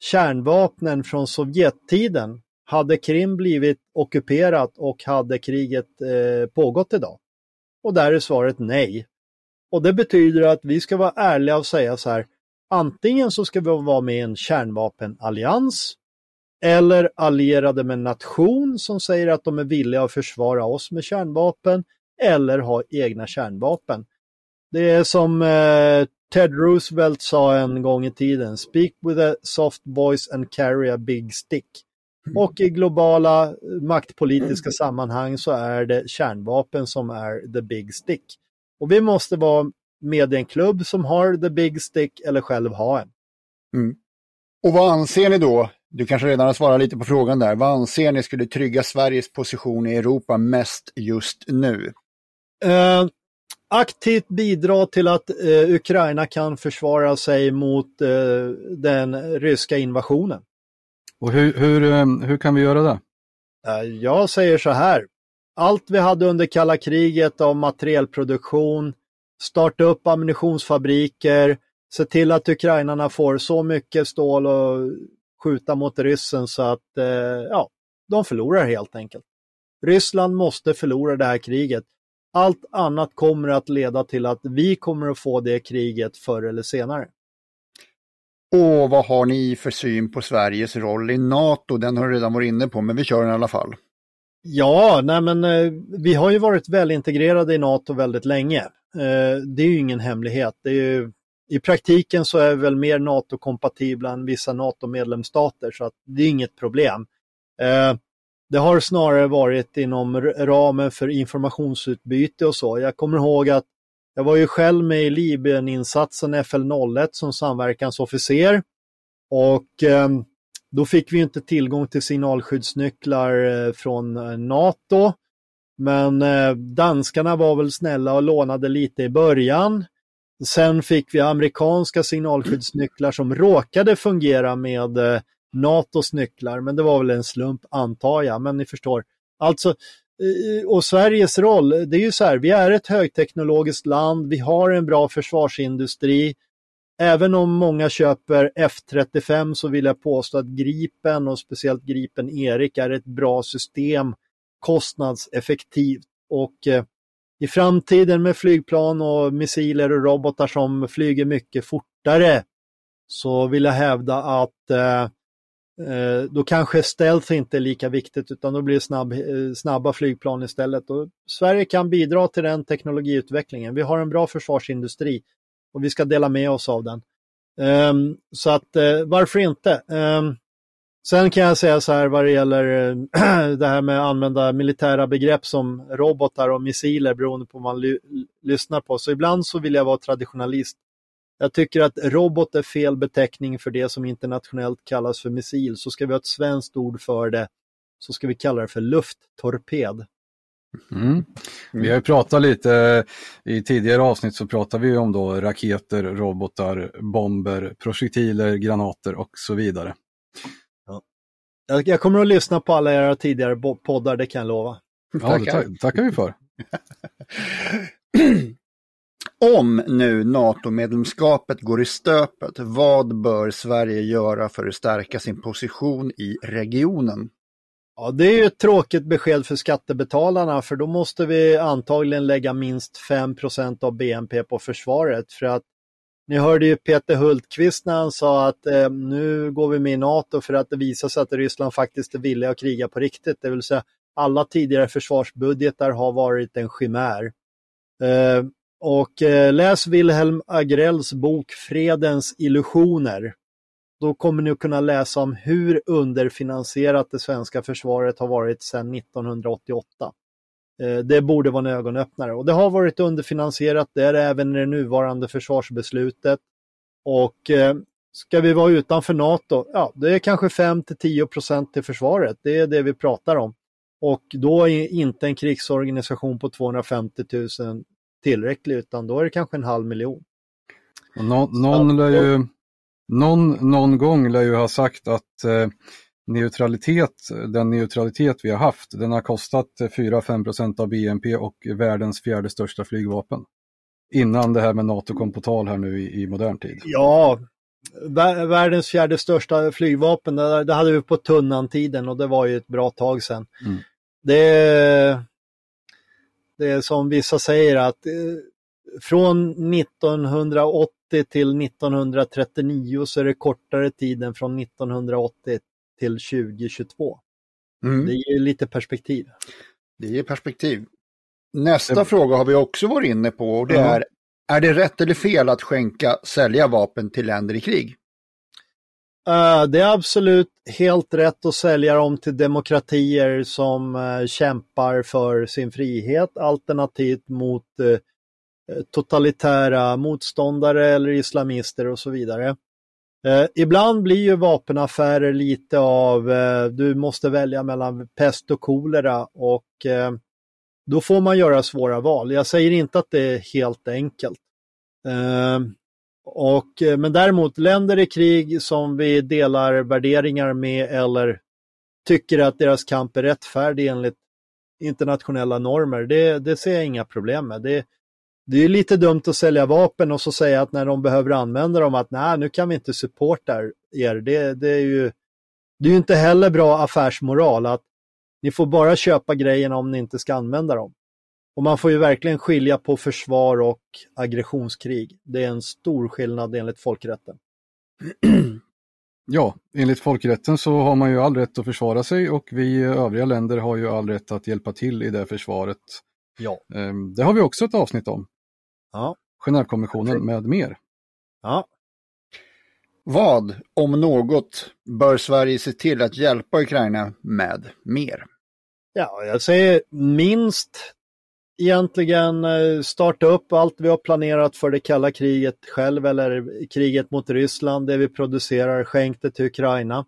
Speaker 4: kärnvapnen från Sovjettiden hade Krim blivit ockuperat och hade kriget eh, pågått idag? Och där är svaret nej. Och det betyder att vi ska vara ärliga och säga så här, antingen så ska vi vara med i en kärnvapenallians eller allierade med en nation som säger att de är villiga att försvara oss med kärnvapen eller ha egna kärnvapen. Det är som eh, Ted Roosevelt sa en gång i tiden, speak with a soft voice and carry a big stick. Mm. Och i globala maktpolitiska *clears throat* sammanhang så är det kärnvapen som är the big stick. Och vi måste vara med i en klubb som har the big stick eller själv ha en.
Speaker 2: Mm. Och vad anser ni då? Du kanske redan har svarat lite på frågan där. Vad anser ni skulle trygga Sveriges position i Europa mest just nu?
Speaker 4: Uh, aktivt bidra till att uh, Ukraina kan försvara sig mot uh, den ryska invasionen.
Speaker 3: Och hur, hur, hur kan vi göra det?
Speaker 4: Jag säger så här allt vi hade under kalla kriget av materielproduktion, starta upp ammunitionsfabriker, se till att ukrainarna får så mycket stål och skjuta mot ryssen så att eh, ja, de förlorar helt enkelt. Ryssland måste förlora det här kriget. Allt annat kommer att leda till att vi kommer att få det kriget förr eller senare.
Speaker 2: Och vad har ni för syn på Sveriges roll i NATO? Den har du redan varit inne på, men vi kör den i alla fall.
Speaker 4: Ja, nej men eh, vi har ju varit välintegrerade i NATO väldigt länge. Eh, det är ju ingen hemlighet. Det är ju, I praktiken så är vi väl mer NATO-kompatibla än vissa NATO-medlemsstater, så att det är inget problem. Eh, det har snarare varit inom ramen för informationsutbyte och så. Jag kommer ihåg att jag var ju själv med i Libyeninsatsen FL01 som samverkansofficer och eh, då fick vi inte tillgång till signalskyddsnycklar eh, från eh, NATO. Men eh, danskarna var väl snälla och lånade lite i början. Sen fick vi amerikanska signalskyddsnycklar som råkade fungera med NATOs nycklar, men det var väl en slump antar jag, men ni förstår. Alltså, och Sveriges roll, det är ju så här, vi är ett högteknologiskt land, vi har en bra försvarsindustri. Även om många köper F35 så vill jag påstå att Gripen och speciellt Gripen Erik är ett bra system, kostnadseffektivt. Och eh, i framtiden med flygplan och missiler och robotar som flyger mycket fortare så vill jag hävda att eh, eh då kanske stealth inte är lika viktigt utan då blir det snabb, eh, snabba flygplan istället. Och Sverige kan bidra till den teknologiutvecklingen. Vi har en bra försvarsindustri och vi ska dela med oss av den. Um, så att uh, varför inte? Um, sen kan jag säga så här vad det gäller uh, *clears throat* det här med att använda militära begrepp som robotar och missiler beroende på vad man lyssnar på. Så ibland så vill jag vara traditionalist jag tycker att robot är fel beteckning för det som internationellt kallas för missil. Så ska vi ha ett svenskt ord för det, så ska vi kalla det för lufttorped.
Speaker 3: Mm. Vi har ju pratat lite, i tidigare avsnitt så pratade vi om då raketer, robotar, bomber, projektiler, granater och så vidare.
Speaker 4: Ja. Jag kommer att lyssna på alla era tidigare poddar, det kan jag lova.
Speaker 3: Ja, det tackar vi för. *clears throat*
Speaker 2: Om nu NATO-medlemskapet går i stöpet, vad bör Sverige göra för att stärka sin position i regionen?
Speaker 4: Ja, det är ju ett tråkigt besked för skattebetalarna för då måste vi antagligen lägga minst 5% av BNP på försvaret. För att ni hörde ju Peter Hultqvist när han sa att eh, nu går vi med i NATO för att det visar sig att Ryssland faktiskt är villiga att kriga på riktigt. Det vill säga alla tidigare försvarsbudgetar har varit en chimär. Eh, och eh, läs Wilhelm Agrells bok Fredens illusioner. Då kommer ni att kunna läsa om hur underfinansierat det svenska försvaret har varit sedan 1988. Eh, det borde vara en ögonöppnare och det har varit underfinansierat, det är det även i det nuvarande försvarsbeslutet. Och eh, ska vi vara utanför NATO, ja det är kanske 5 10% till försvaret, det är det vi pratar om. Och då är inte en krigsorganisation på 250 000 tillräcklig utan då är det kanske en halv miljon.
Speaker 3: Någon, någon, lär ju, någon, någon gång lär ju ha sagt att eh, neutralitet, den neutralitet vi har haft, den har kostat 4-5% av BNP och världens fjärde största flygvapen. Innan det här med NATO kom på tal här nu i, i modern tid.
Speaker 4: Ja, världens fjärde största flygvapen, det, det hade vi på tunnan-tiden och det var ju ett bra tag sedan. Mm. Det, det är som vissa säger att eh, från 1980 till 1939 så är det kortare tid än från 1980 till 2022. Mm. Det ger lite perspektiv.
Speaker 2: Det ger perspektiv. Nästa det... fråga har vi också varit inne på och det mm. är, är det rätt eller fel att skänka, sälja vapen till länder i krig?
Speaker 4: Uh, det är absolut helt rätt att sälja dem till demokratier som uh, kämpar för sin frihet alternativt mot uh, Eh, totalitära motståndare eller islamister och så vidare. Eh, ibland blir ju vapenaffärer lite av eh, du måste välja mellan pest och kolera och då får man göra svåra val. Jag säger inte att det är helt enkelt. Och, men däremot länder i krig som vi delar värderingar med eller tycker att deras kamp är rättfärdig enligt, internationella normer. Det, det ser jag inga problem med. Det, det är lite dumt att sälja vapen och så säga att när de behöver använda dem att nej, nu kan vi inte supporta er. Det, det är ju det är ju inte heller bra affärsmoral att ni får bara köpa grejerna om ni inte ska använda dem. Och man får ju verkligen skilja på försvar och aggressionskrig. Det är en stor skillnad enligt folkrätten. *clears throat*
Speaker 3: Ja, enligt folkrätten så har man ju all rätt att försvara sig och vi övriga länder har ju all rätt att hjälpa till i det försvaret.
Speaker 4: Ja.
Speaker 3: Ehm, Det har vi också ett avsnitt om.
Speaker 4: Ja.
Speaker 3: Genèvekonventionen med mer.
Speaker 4: Ja.
Speaker 2: Vad, om något, bör Sverige se till att hjälpa Ukraina med mer?
Speaker 4: Ja, jag säger minst egentligen eh, starta upp allt vi har planerat för det kalla kriget själv eller kriget mot Ryssland, det vi producerar, skänk det till Ukraina.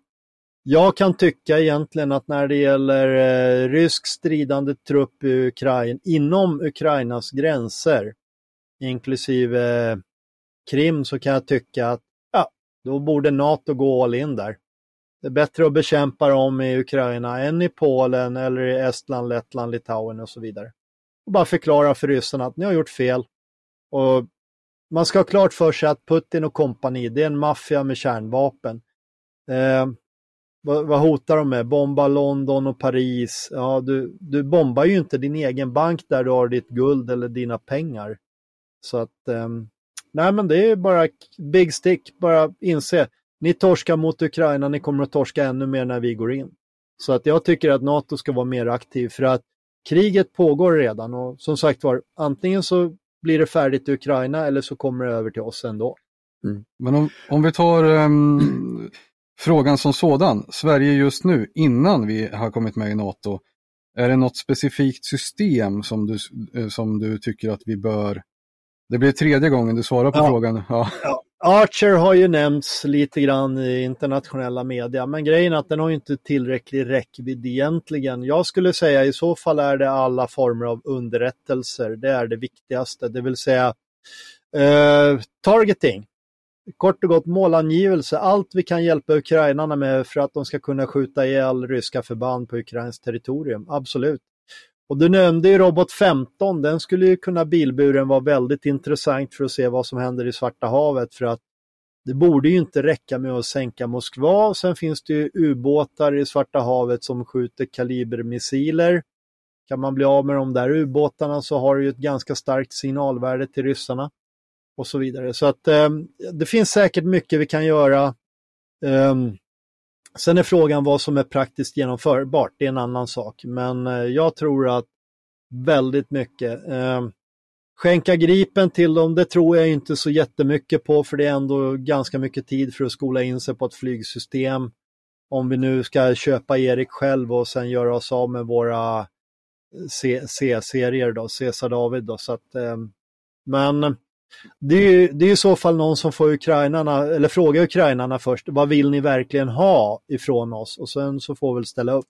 Speaker 4: Jag kan tycka egentligen att när det gäller eh, rysk stridande trupp i Ukraina, inom Ukrainas gränser, inklusive Krim, så kan jag tycka att ja, då borde NATO gå all in där. Det är bättre att bekämpa dem i Ukraina än i Polen eller i Estland, Lettland, Litauen och så vidare. Och bara förklara för ryssarna att ni har gjort fel. Och man ska ha klart för sig att Putin och kompani, det är en maffia med kärnvapen. Eh, vad, vad, hotar de med? Bomba London och Paris. Ja, du, du bombar ju inte din egen bank där du har ditt guld eller dina pengar. Så att, eh, nej men det är bara big stick, bara inse. Ni torskar mot Ukraina, ni kommer att torska ännu mer när vi går in. Så att jag tycker att NATO ska vara mer aktiv för att kriget pågår redan och som sagt var, antingen så blir det färdigt i Ukraina eller så kommer det över till oss ändå.
Speaker 3: Mm. Men om, om vi tar um, *clears throat* frågan som sådan, Sverige just nu, innan vi har kommit med i NATO, är det något specifikt system som du, eh, som du tycker att vi bör... Det blir tredje gången du svarar på
Speaker 4: ja.
Speaker 3: frågan. Ja.
Speaker 4: ja. Archer har ju nämnts lite grann i internationella media, men grejen är att den har inte tillräcklig räckvidd egentligen. Jag skulle säga i så fall är det alla former av underrättelser. Det är det viktigaste, det vill säga eh, targeting. Kort och gott målangivelse, allt vi kan hjälpa ukrainarna med för att de ska kunna skjuta ihjäl ryska förband på ukrainskt territorium, absolut. Och du nämnde ju Robot 15, den skulle ju kunna bilburen vara väldigt intressant för att se vad som händer i Svarta havet för att det borde ju inte räcka med att sänka Moskva. Sen finns det ju ubåtar i Svarta havet som skjuter kalibermissiler. Kan man bli av med de där ubåtarna så har det ju ett ganska starkt signalvärde till ryssarna. Och så vidare. Så att eh, det finns säkert mycket vi kan göra. Um, Sen är frågan vad som är praktiskt genomförbart, det är en annan sak. Men eh, jag tror att väldigt mycket. Eh, skänka Gripen till dem, det tror jag inte så jättemycket på för det är ändå ganska mycket tid för att skola in sig på ett flygsystem. Om vi nu ska köpa Erik själv och sen göra oss av med våra eh, C-serier då, Cesar David då. Så att, men det är, det är i så fall någon som får ukrainarna, eller frågar ukrainarna först, vad vill ni verkligen ha ifrån oss? Och sen så får vi väl ställa upp.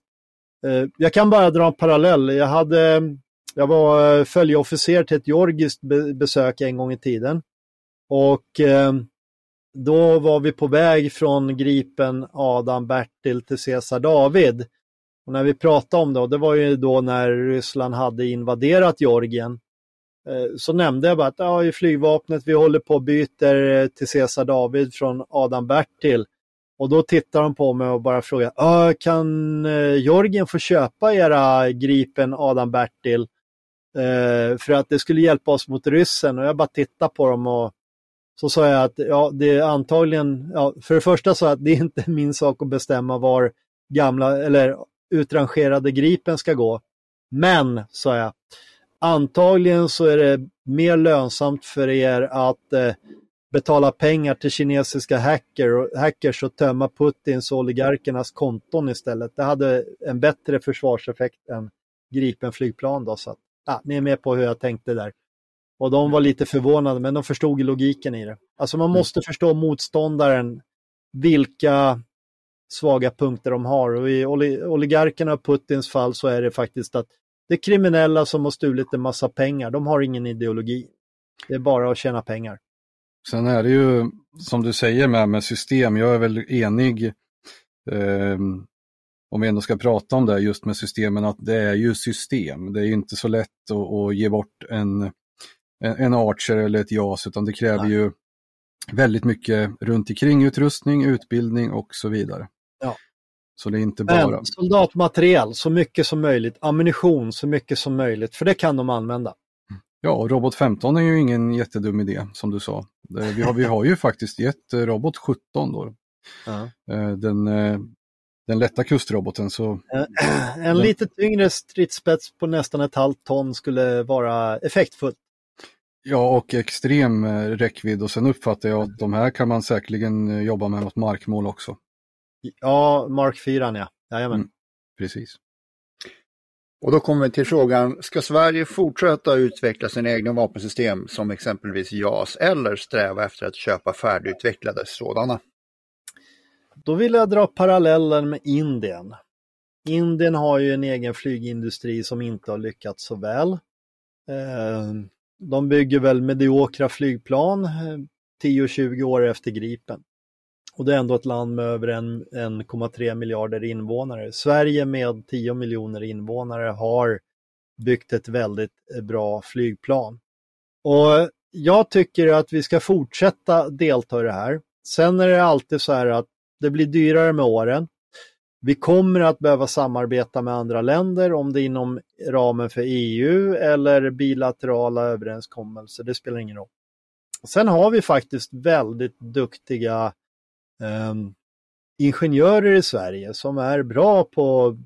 Speaker 4: Eh, jag kan bara dra en parallell. Jag, hade, jag var eh, följeofficer till ett georgiskt besök en gång i tiden. Och eh, då var vi på väg från Gripen Adam Bertil till Caesar David. Och när vi pratade om det, och det var ju då när Ryssland hade invaderat Georgien, Eh, så nämnde jag bara att ja, i flygvapnet vi håller på och byter eh, till Cesar David från Adam Bertil. Och då tittar de på mig och bara frågar, kan eh, Jörgen få köpa era Gripen Adam Bertil? För att det skulle hjälpa oss mot ryssen och jag bara tittar på dem och så sa jag att ja, det är antagligen, ja, för det första sa jag att det är inte min sak att bestämma var gamla eller utrangerade Gripen ska gå. Men, sa jag, Antagligen så är det mer lönsamt för er att eh, betala pengar till kinesiska hacker och, hackers och tömma Putins och oligarkernas konton istället. Det hade en bättre försvarseffekt än Gripen flygplan. Då, så att, ah, ni är med på hur jag tänkte där. Och de var lite förvånade, men de förstod logiken i det. Alltså man måste förstå motståndaren, vilka svaga punkter de har. Och i oligarkerna och Putins fall så är det faktiskt att det är kriminella som har stulit en massa pengar. De har ingen ideologi. Det är bara att tjäna pengar.
Speaker 3: Sen är det ju som du säger med, med system, jag är väl enig. Eh, om vi ändå ska prata om det just med systemen, att det är ju system. Det är inte så lätt att, att ge bort en, en, en Archer eller ett JAS, utan det kräver Nej. ju väldigt mycket runt omkring utrustning, utbildning och så vidare. Så det är inte bara... Men
Speaker 4: soldatmaterial, så mycket som möjligt, ammunition så mycket som möjligt, för det kan de använda.
Speaker 3: Ja, Robot 15 är ju ingen jättedum idé som du sa. Vi har, vi har ju *laughs* faktiskt gett eh, Robot 17 då. Ja. Eh, den, eh, den lätta kustroboten. Så... *clears throat*
Speaker 4: En lite tyngre stridsspets på nästan ett halvt ton skulle vara effektfullt.
Speaker 3: Ja, och extrem räckvidd och sen uppfattar jag att de här kan man säkerligen jobba med mot markmål också.
Speaker 4: Ja, Mark 4 ja. Jajamän. Mm,
Speaker 3: precis.
Speaker 2: Och då kommer vi till frågan, ska Sverige fortsätta utveckla sina egna vapensystem som exempelvis JAS eller sträva efter att köpa färdigutvecklade sådana?
Speaker 4: Då vill jag dra parallellen med Indien. Indien har ju en egen flygindustri som inte har lyckats så väl. Eh, de bygger väl mediokra flygplan 10-20 eh, år efter Gripen. Och det är ändå ett land med över 1,3 miljarder invånare. Sverige med 10 miljoner invånare har byggt ett väldigt eh, bra flygplan. Och jag tycker att vi ska fortsätta delta i det här. Sen är det alltid så här att det blir dyrare med åren. Vi kommer att behöva samarbeta med andra länder, om det är inom ramen för EU eller bilaterala överenskommelser, det spelar ingen roll. Sen har vi faktiskt väldigt duktiga Ehm, ingenjörer i Sverige som är bra på att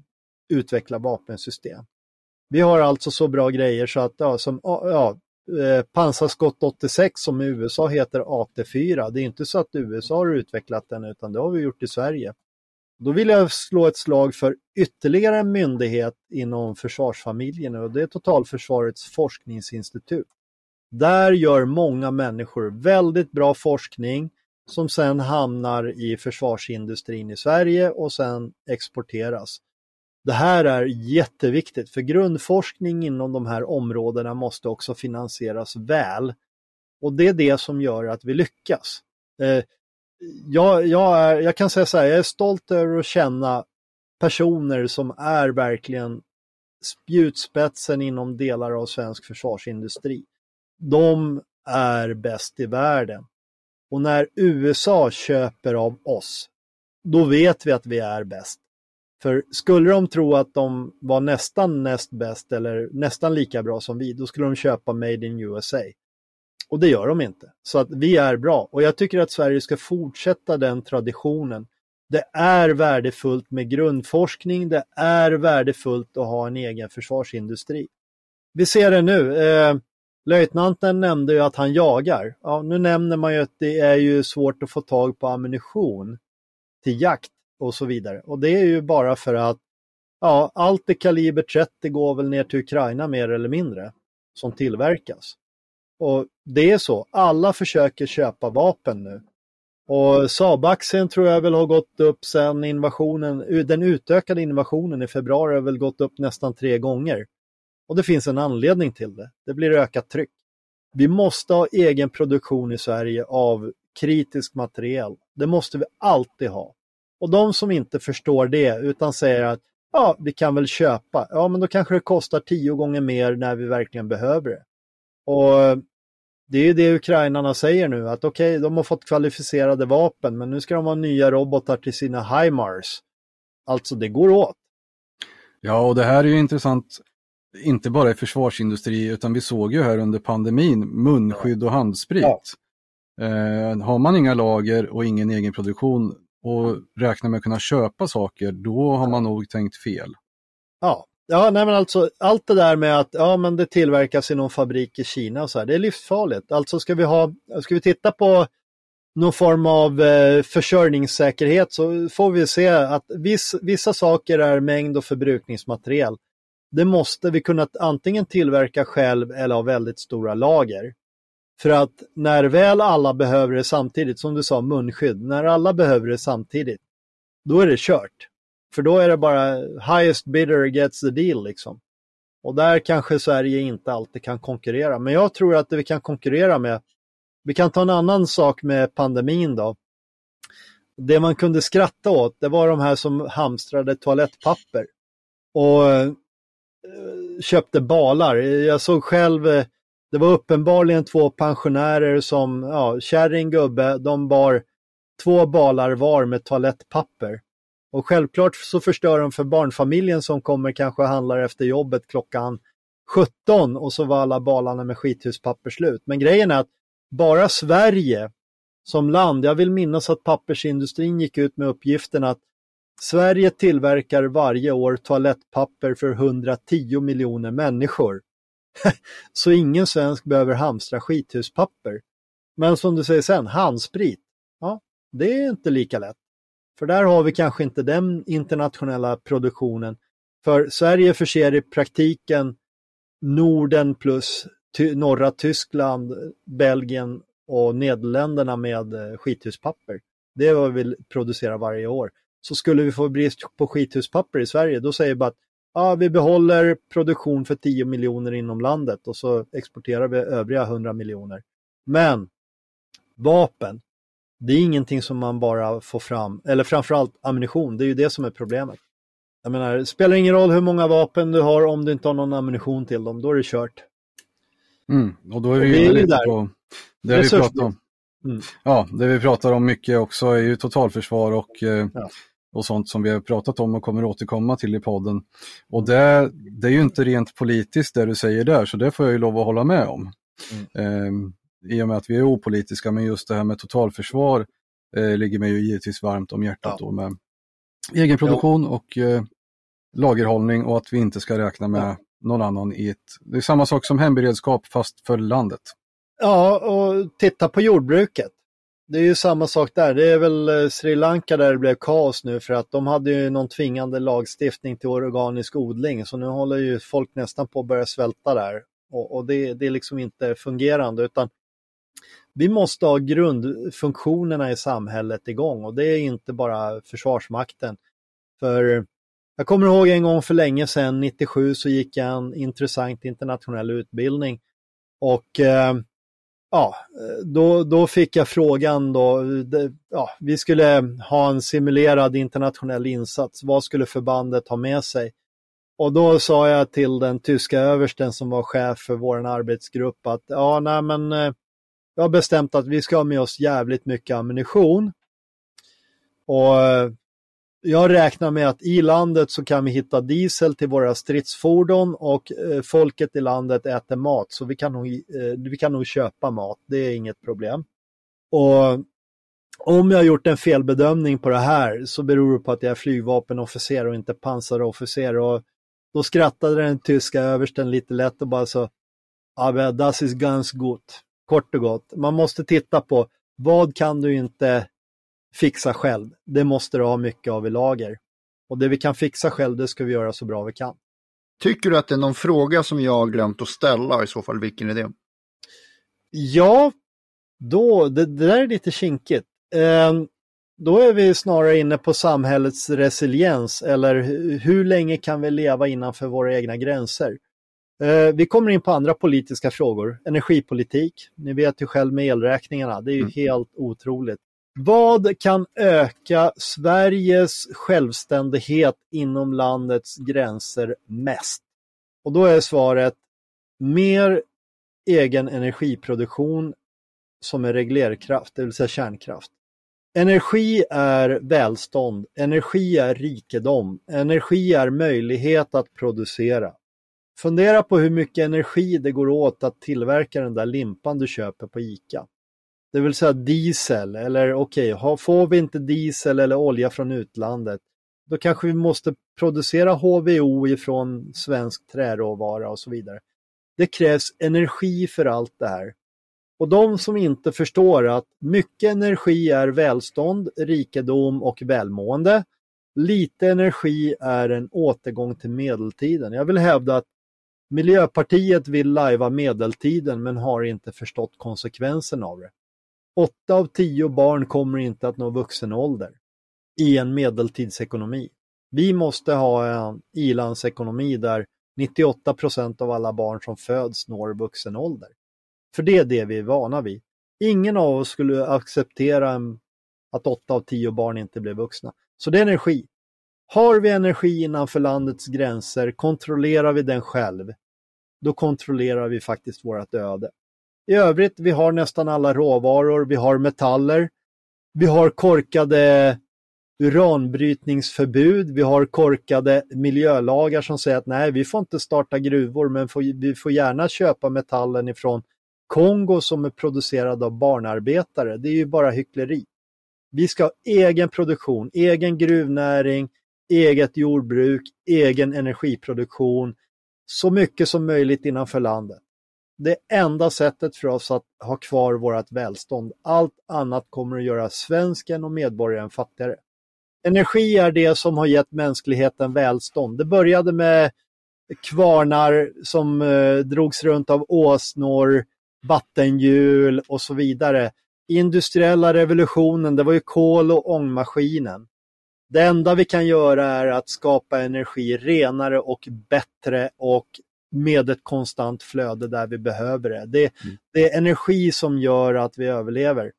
Speaker 4: utveckla vapensystem. Vi har alltså så bra grejer så att ja, som, ja, eh, pansarskott 86 som i USA heter AT4. Det är inte så att USA har utvecklat den utan det har vi gjort i Sverige. Då vill jag slå ett slag för ytterligare en myndighet inom försvarsfamiljen och det är Totalförsvarets forskningsinstitut. Där gör många människor väldigt bra forskning som sen hamnar i försvarsindustrin i Sverige och sen exporteras. Det här är jätteviktigt för grundforskning inom de här områdena måste också finansieras väl. Och det är det som gör att vi lyckas. Jag, jag, är, jag kan säga så här, jag är stolt över att känna personer som är verkligen spjutspetsen inom delar av svensk försvarsindustri. De är bäst i världen. Och när USA köper av oss, då vet vi att vi är bäst. För skulle de tro att de var nästan näst bäst eller nästan lika bra som vi, då skulle de köpa Made in USA. Och det gör de inte. Så att vi är bra. Och jag tycker att Sverige ska fortsätta den traditionen. Det är värdefullt med grundforskning, det är värdefullt att ha en egen försvarsindustri. Vi ser det nu. Eh, Löjtnanten nämnde ju att han jagar. Ja, nu nämner man ju att det är ju svårt att få tag på ammunition till jakt och så vidare. Och det är ju bara för att ja, allt i kaliber 30 går väl ner till Ukraina mer eller mindre som tillverkas. Och det är så, alla försöker köpa vapen nu. Och Saab-aktien tror jag väl har gått upp sedan invasionen, den utökade invasionen i februari har väl gått upp nästan tre gånger. Och det finns en anledning till det. Det blir ökat tryck. Vi måste ha egen produktion i Sverige av kritisk material. Det måste vi alltid ha. Och de som inte förstår det utan säger att ja, vi kan väl köpa. Ja, men då kanske det kostar tio gånger mer när vi verkligen behöver det. Och det är ju det ukrainarna säger nu, att okej, okay, de har fått kvalificerade vapen, men nu ska de ha nya robotar till sina HIMARS. Alltså, det går åt.
Speaker 3: Ja, och det här är ju intressant inte bara i försvarsindustri utan vi såg ju här under pandemin munskydd och handsprit. Ja. Eh, har man inga lager och ingen egen produktion och räknar med att kunna köpa saker, då har man nog tänkt fel.
Speaker 4: Ja, ja nej men alltså allt det där med att ja, men det tillverkas i någon fabrik i Kina och så här, det är livsfarligt. Alltså ska vi, ha, ska vi titta på någon form av eh, försörjningssäkerhet så får vi se att viss, vissa saker är mängd och förbrukningsmaterial det måste vi kunna antingen tillverka själv eller ha väldigt stora lager. För att när väl alla behöver det samtidigt, som du sa munskydd, när alla behöver det samtidigt, då är det kört. För då är det bara highest bidder gets the deal liksom. Och där kanske Sverige inte alltid kan konkurrera. Men jag tror att det vi kan konkurrera med, vi kan ta en annan sak med pandemin då. Det man kunde skratta åt, det var de här som hamstrade toalettpapper och Eh, köpte balar. Jag såg själv, eh, det var uppenbarligen två pensionärer som, ja, kärring, gubbe, de bar två balar var med toalettpapper. Och självklart så förstör de för barnfamiljen som kommer kanske handlar efter jobbet klockan 17 och så var alla balarna med skithuspapper slut. Men grejen är att bara Sverige som land, jag vill minnas att pappersindustrin gick ut med uppgiften att Sverige tillverkar varje år toalettpapper för 110 miljoner människor. *laughs* så ingen svensk behöver hamstra skithuspapper. Men som du säger sen, handsprit, ja, det är inte lika lätt. För där har vi kanske inte den internationella produktionen. För Sverige förser i praktiken Norden plus ty norra Tyskland, Belgien och Nederländerna med eh, skithuspapper. Det är vad vi producerar varje år. Så skulle vi få brist på skithuspapper i Sverige, då säger vi bara att ja, vi behåller produktion för 10 miljoner inom landet och så exporterar vi övriga 100 miljoner. Men vapen, det är ingenting som man bara får fram, eller framförallt ammunition, det är ju det som är problemet. Jag menar, det spelar ingen roll hur många vapen du har om du inte har någon ammunition till dem, då är det kört.
Speaker 3: Mm, och då är vi, inne lite där. på det vi pratar om. Mm. Ja, det vi pratar om mycket också är ju totalförsvar och, eh, ja. Och sånt som vi har pratat om och kommer återkomma till i podden. Och det, det är ju inte rent politiskt det du säger där, så det får jag ju lov att hålla med om. Mm. Eh, I och med att vi är opolitiska, men just det här med totalförsvar eh, ligger mig ju givetvis varmt om hjärtat ja. då med egenproduktion ja. och eh, lagerhållning och att vi inte ska räkna med ja. någon annan i ett... Det är samma sak som hemberedskap fast för landet.
Speaker 4: Ja, och titta på jordbruket. Det är ju samma sak där. Det är väl eh, Sri Lanka där det blev kaos nu för att de hade ju någon tvingande lagstiftning till organisk odling så nu håller ju folk nästan på att börja svälta där. Och, och det, det är liksom inte fungerande utan vi måste ha grundfunktionerna i samhället igång och det är inte bara Försvarsmakten. För jag kommer ihåg en gång för länge sedan, 97, så gick jag en intressant internationell utbildning och eh, ja, då, då fick jag frågan då, det, ja, vi skulle ha en simulerad internationell insats, vad skulle förbandet ha med sig? Och då sa jag till den tyska översten som var chef för vår arbetsgrupp att ja, nej men eh, jag har bestämt att vi ska ha med oss jävligt mycket ammunition. Och eh, jag räknar med att i landet så kan vi hitta diesel till våra stridsfordon och eh, folket i landet äter mat så vi kan, nog, eh, vi kan nog köpa mat, det är inget problem. Och om jag har gjort en felbedömning på det här så beror det på att jag är flygvapenofficer och inte pansarofficer. Och då skrattade den tyska översten lite lätt och bara så, ja, das ist ganz gut. Kort och gott, man måste titta på vad kan du inte fixa själv. Det måste du ha mycket av i lager. Och det vi kan fixa själv, det ska vi göra så bra vi kan.
Speaker 2: Tycker du att det är någon fråga som jag har glömt att ställa? I så fall, vilken är det?
Speaker 4: Ja, då, det, det där är lite kinkigt. Eh, då är vi snarare inne på samhällets resiliens eller hur länge kan vi leva innanför våra egna gränser? Eh, vi kommer in på andra politiska frågor, energipolitik. Ni vet ju själv med elräkningarna, det är ju mm. helt otroligt. Vad kan öka Sveriges självständighet inom landets gränser mest? Och då är svaret mer egen energiproduktion som är reglerkraft, det vill säga kärnkraft. Energi är välstånd, energi är rikedom, energi är möjlighet att producera. Fundera på hur mycket energi det går åt att tillverka den där limpan du köper på ICA. Det vill säga diesel, eller okej, okay, får vi inte diesel eller olja från utlandet, då kanske vi måste producera HVO ifrån svensk träråvara och så vidare. Det krävs energi för allt det här. Och de som inte förstår att mycket energi är välstånd, rikedom och välmående. Lite energi är en återgång till medeltiden. Jag vill hävda att Miljöpartiet vill lajva medeltiden men har inte förstått konsekvensen av det. Åtta av tio barn kommer inte att nå vuxen ålder i en medeltidsekonomi. Vi måste ha en ilandsekonomi där 98 procent av alla barn som föds når vuxen ålder. För det är det vi är vana vid. Ingen av oss skulle acceptera att åtta av tio barn inte blev vuxna. Så det är energi. Har vi energi innanför landets gränser, kontrollerar vi den själv, då kontrollerar vi faktiskt vårt öde. I övrigt, vi har nästan alla råvaror, vi har metaller, vi har korkade uranbrytningsförbud, vi har korkade miljölagar som säger att nej, vi får inte starta gruvor, men vi får gärna köpa metallen ifrån Kongo som är producerad av barnarbetare. Det är ju bara hyckleri. Vi ska ha egen produktion, egen gruvnäring, eget jordbruk, egen energiproduktion, så mycket som möjligt innanför landet. Det enda sättet för oss att ha kvar vårt välstånd. Allt annat kommer att göra svensken och medborgaren fattigare. Energi är det som har gett mänskligheten välstånd. Det började med kvarnar som eh, drogs runt av åsnor, vattenhjul och så vidare. Industriella revolutionen, det var ju kol och ångmaskinen. Det enda vi kan göra är att skapa energi renare och bättre och med ett konstant flöde där vi behöver det. Det, mm. det är energi som gör att vi överlever.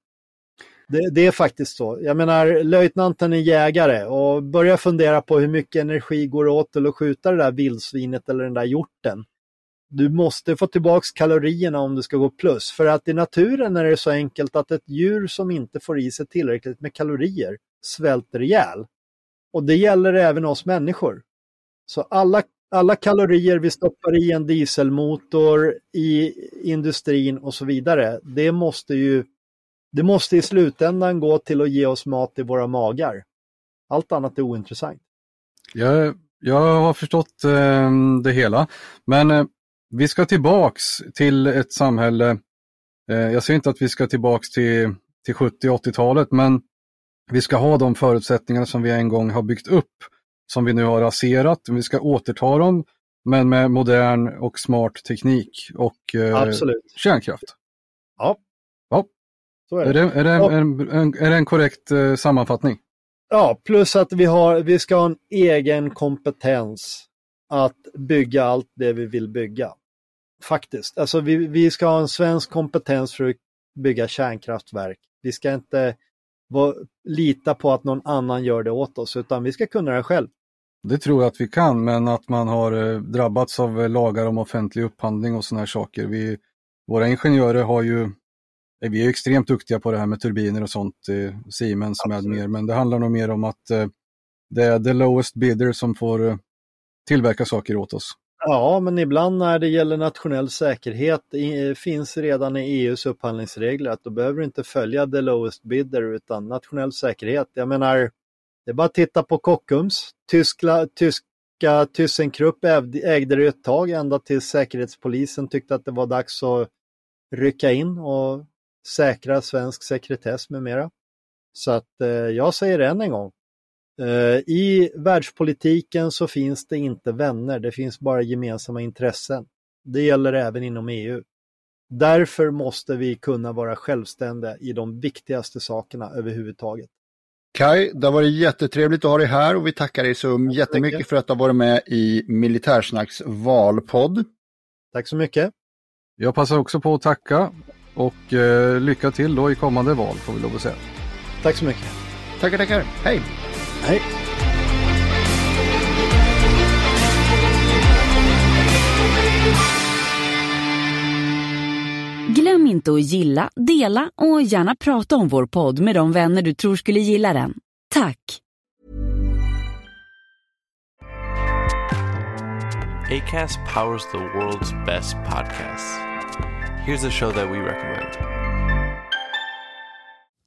Speaker 4: Det, det, är faktiskt så. Jag menar, löjtnanten är jägare och börja fundera på hur mycket energi går åt till att skjuta det där vildsvinet eller den där hjorten. Du måste få tillbaks kalorierna om det ska gå plus. För att i naturen är det så enkelt att ett djur som inte får i sig tillräckligt med kalorier svälter ihjäl. Och det gäller även oss människor. Så alla, alla kalorier vi stoppar i en dieselmotor, i industrin och så vidare, det måste ju det måste i slutändan gå till att ge oss mat i våra magar. Allt annat är ointressant.
Speaker 3: Jag, jag har förstått eh, det hela, men eh, vi ska tillbaks till ett samhälle. Eh, jag säger inte att vi ska tillbaks till, till 70-80-talet, men vi ska ha de förutsättningar som vi en gång har byggt upp, som vi nu har raserat. Vi ska återta dem, men med modern och smart teknik och eh, kärnkraft.
Speaker 4: Ja.
Speaker 3: ja. Så är, det. Är, det, är, det en, en, är det en korrekt eh, sammanfattning?
Speaker 4: Ja, plus att vi, har, vi ska ha en egen kompetens att bygga allt det vi vill bygga. Faktiskt. Alltså vi, vi ska ha en svensk kompetens för att bygga kärnkraftverk. Vi ska inte lita på att någon annan gör det åt oss, utan vi ska kunna det själv.
Speaker 3: Det tror jag att vi kan, men att man har eh, drabbats av eh, lagar om offentlig upphandling och sådana här saker. Vi, våra ingenjörer har ju, eh, vi är extremt duktiga på det här med turbiner och sånt, Siemens Absolut. med mer, men det handlar nog mer om att det är the lowest bidder som får tillverka saker åt oss.
Speaker 4: Ja, men ibland när det gäller nationell säkerhet finns redan i EUs upphandlingsregler att då behöver du inte följa the lowest bidder utan nationell säkerhet. Jag menar, det är bara att titta på Kockums. Tyskla, tyska ThyssenKrupp ägde det ett tag ända tills Säkerhetspolisen tyckte att det var dags att rycka in och säkra svensk sekretess med mera. Så att eh, jag säger det än en gång. Eh, I världspolitiken så finns det inte vänner, det finns bara gemensamma intressen. Det gäller även inom EU. Därför måste vi kunna vara självständiga i de viktigaste sakerna överhuvudtaget.
Speaker 2: Kai, det har varit jättetrevligt att ha dig här och vi tackar dig så Tack jättemycket mycket. för att du har varit med i Militärsnacks valpodd.
Speaker 4: Tack så mycket.
Speaker 3: Jag passar också på att tacka och eh, lycka till då i kommande val får vi lov att säga.
Speaker 4: Tack så mycket.
Speaker 2: Tackar, tackar. Hej!
Speaker 4: Hej!
Speaker 1: Glöm inte att gilla, dela och gärna prata om vår podd med de vänner du tror skulle gilla den. Tack!
Speaker 7: Acast powers the world's best podcasts. Here's a show that we recommend.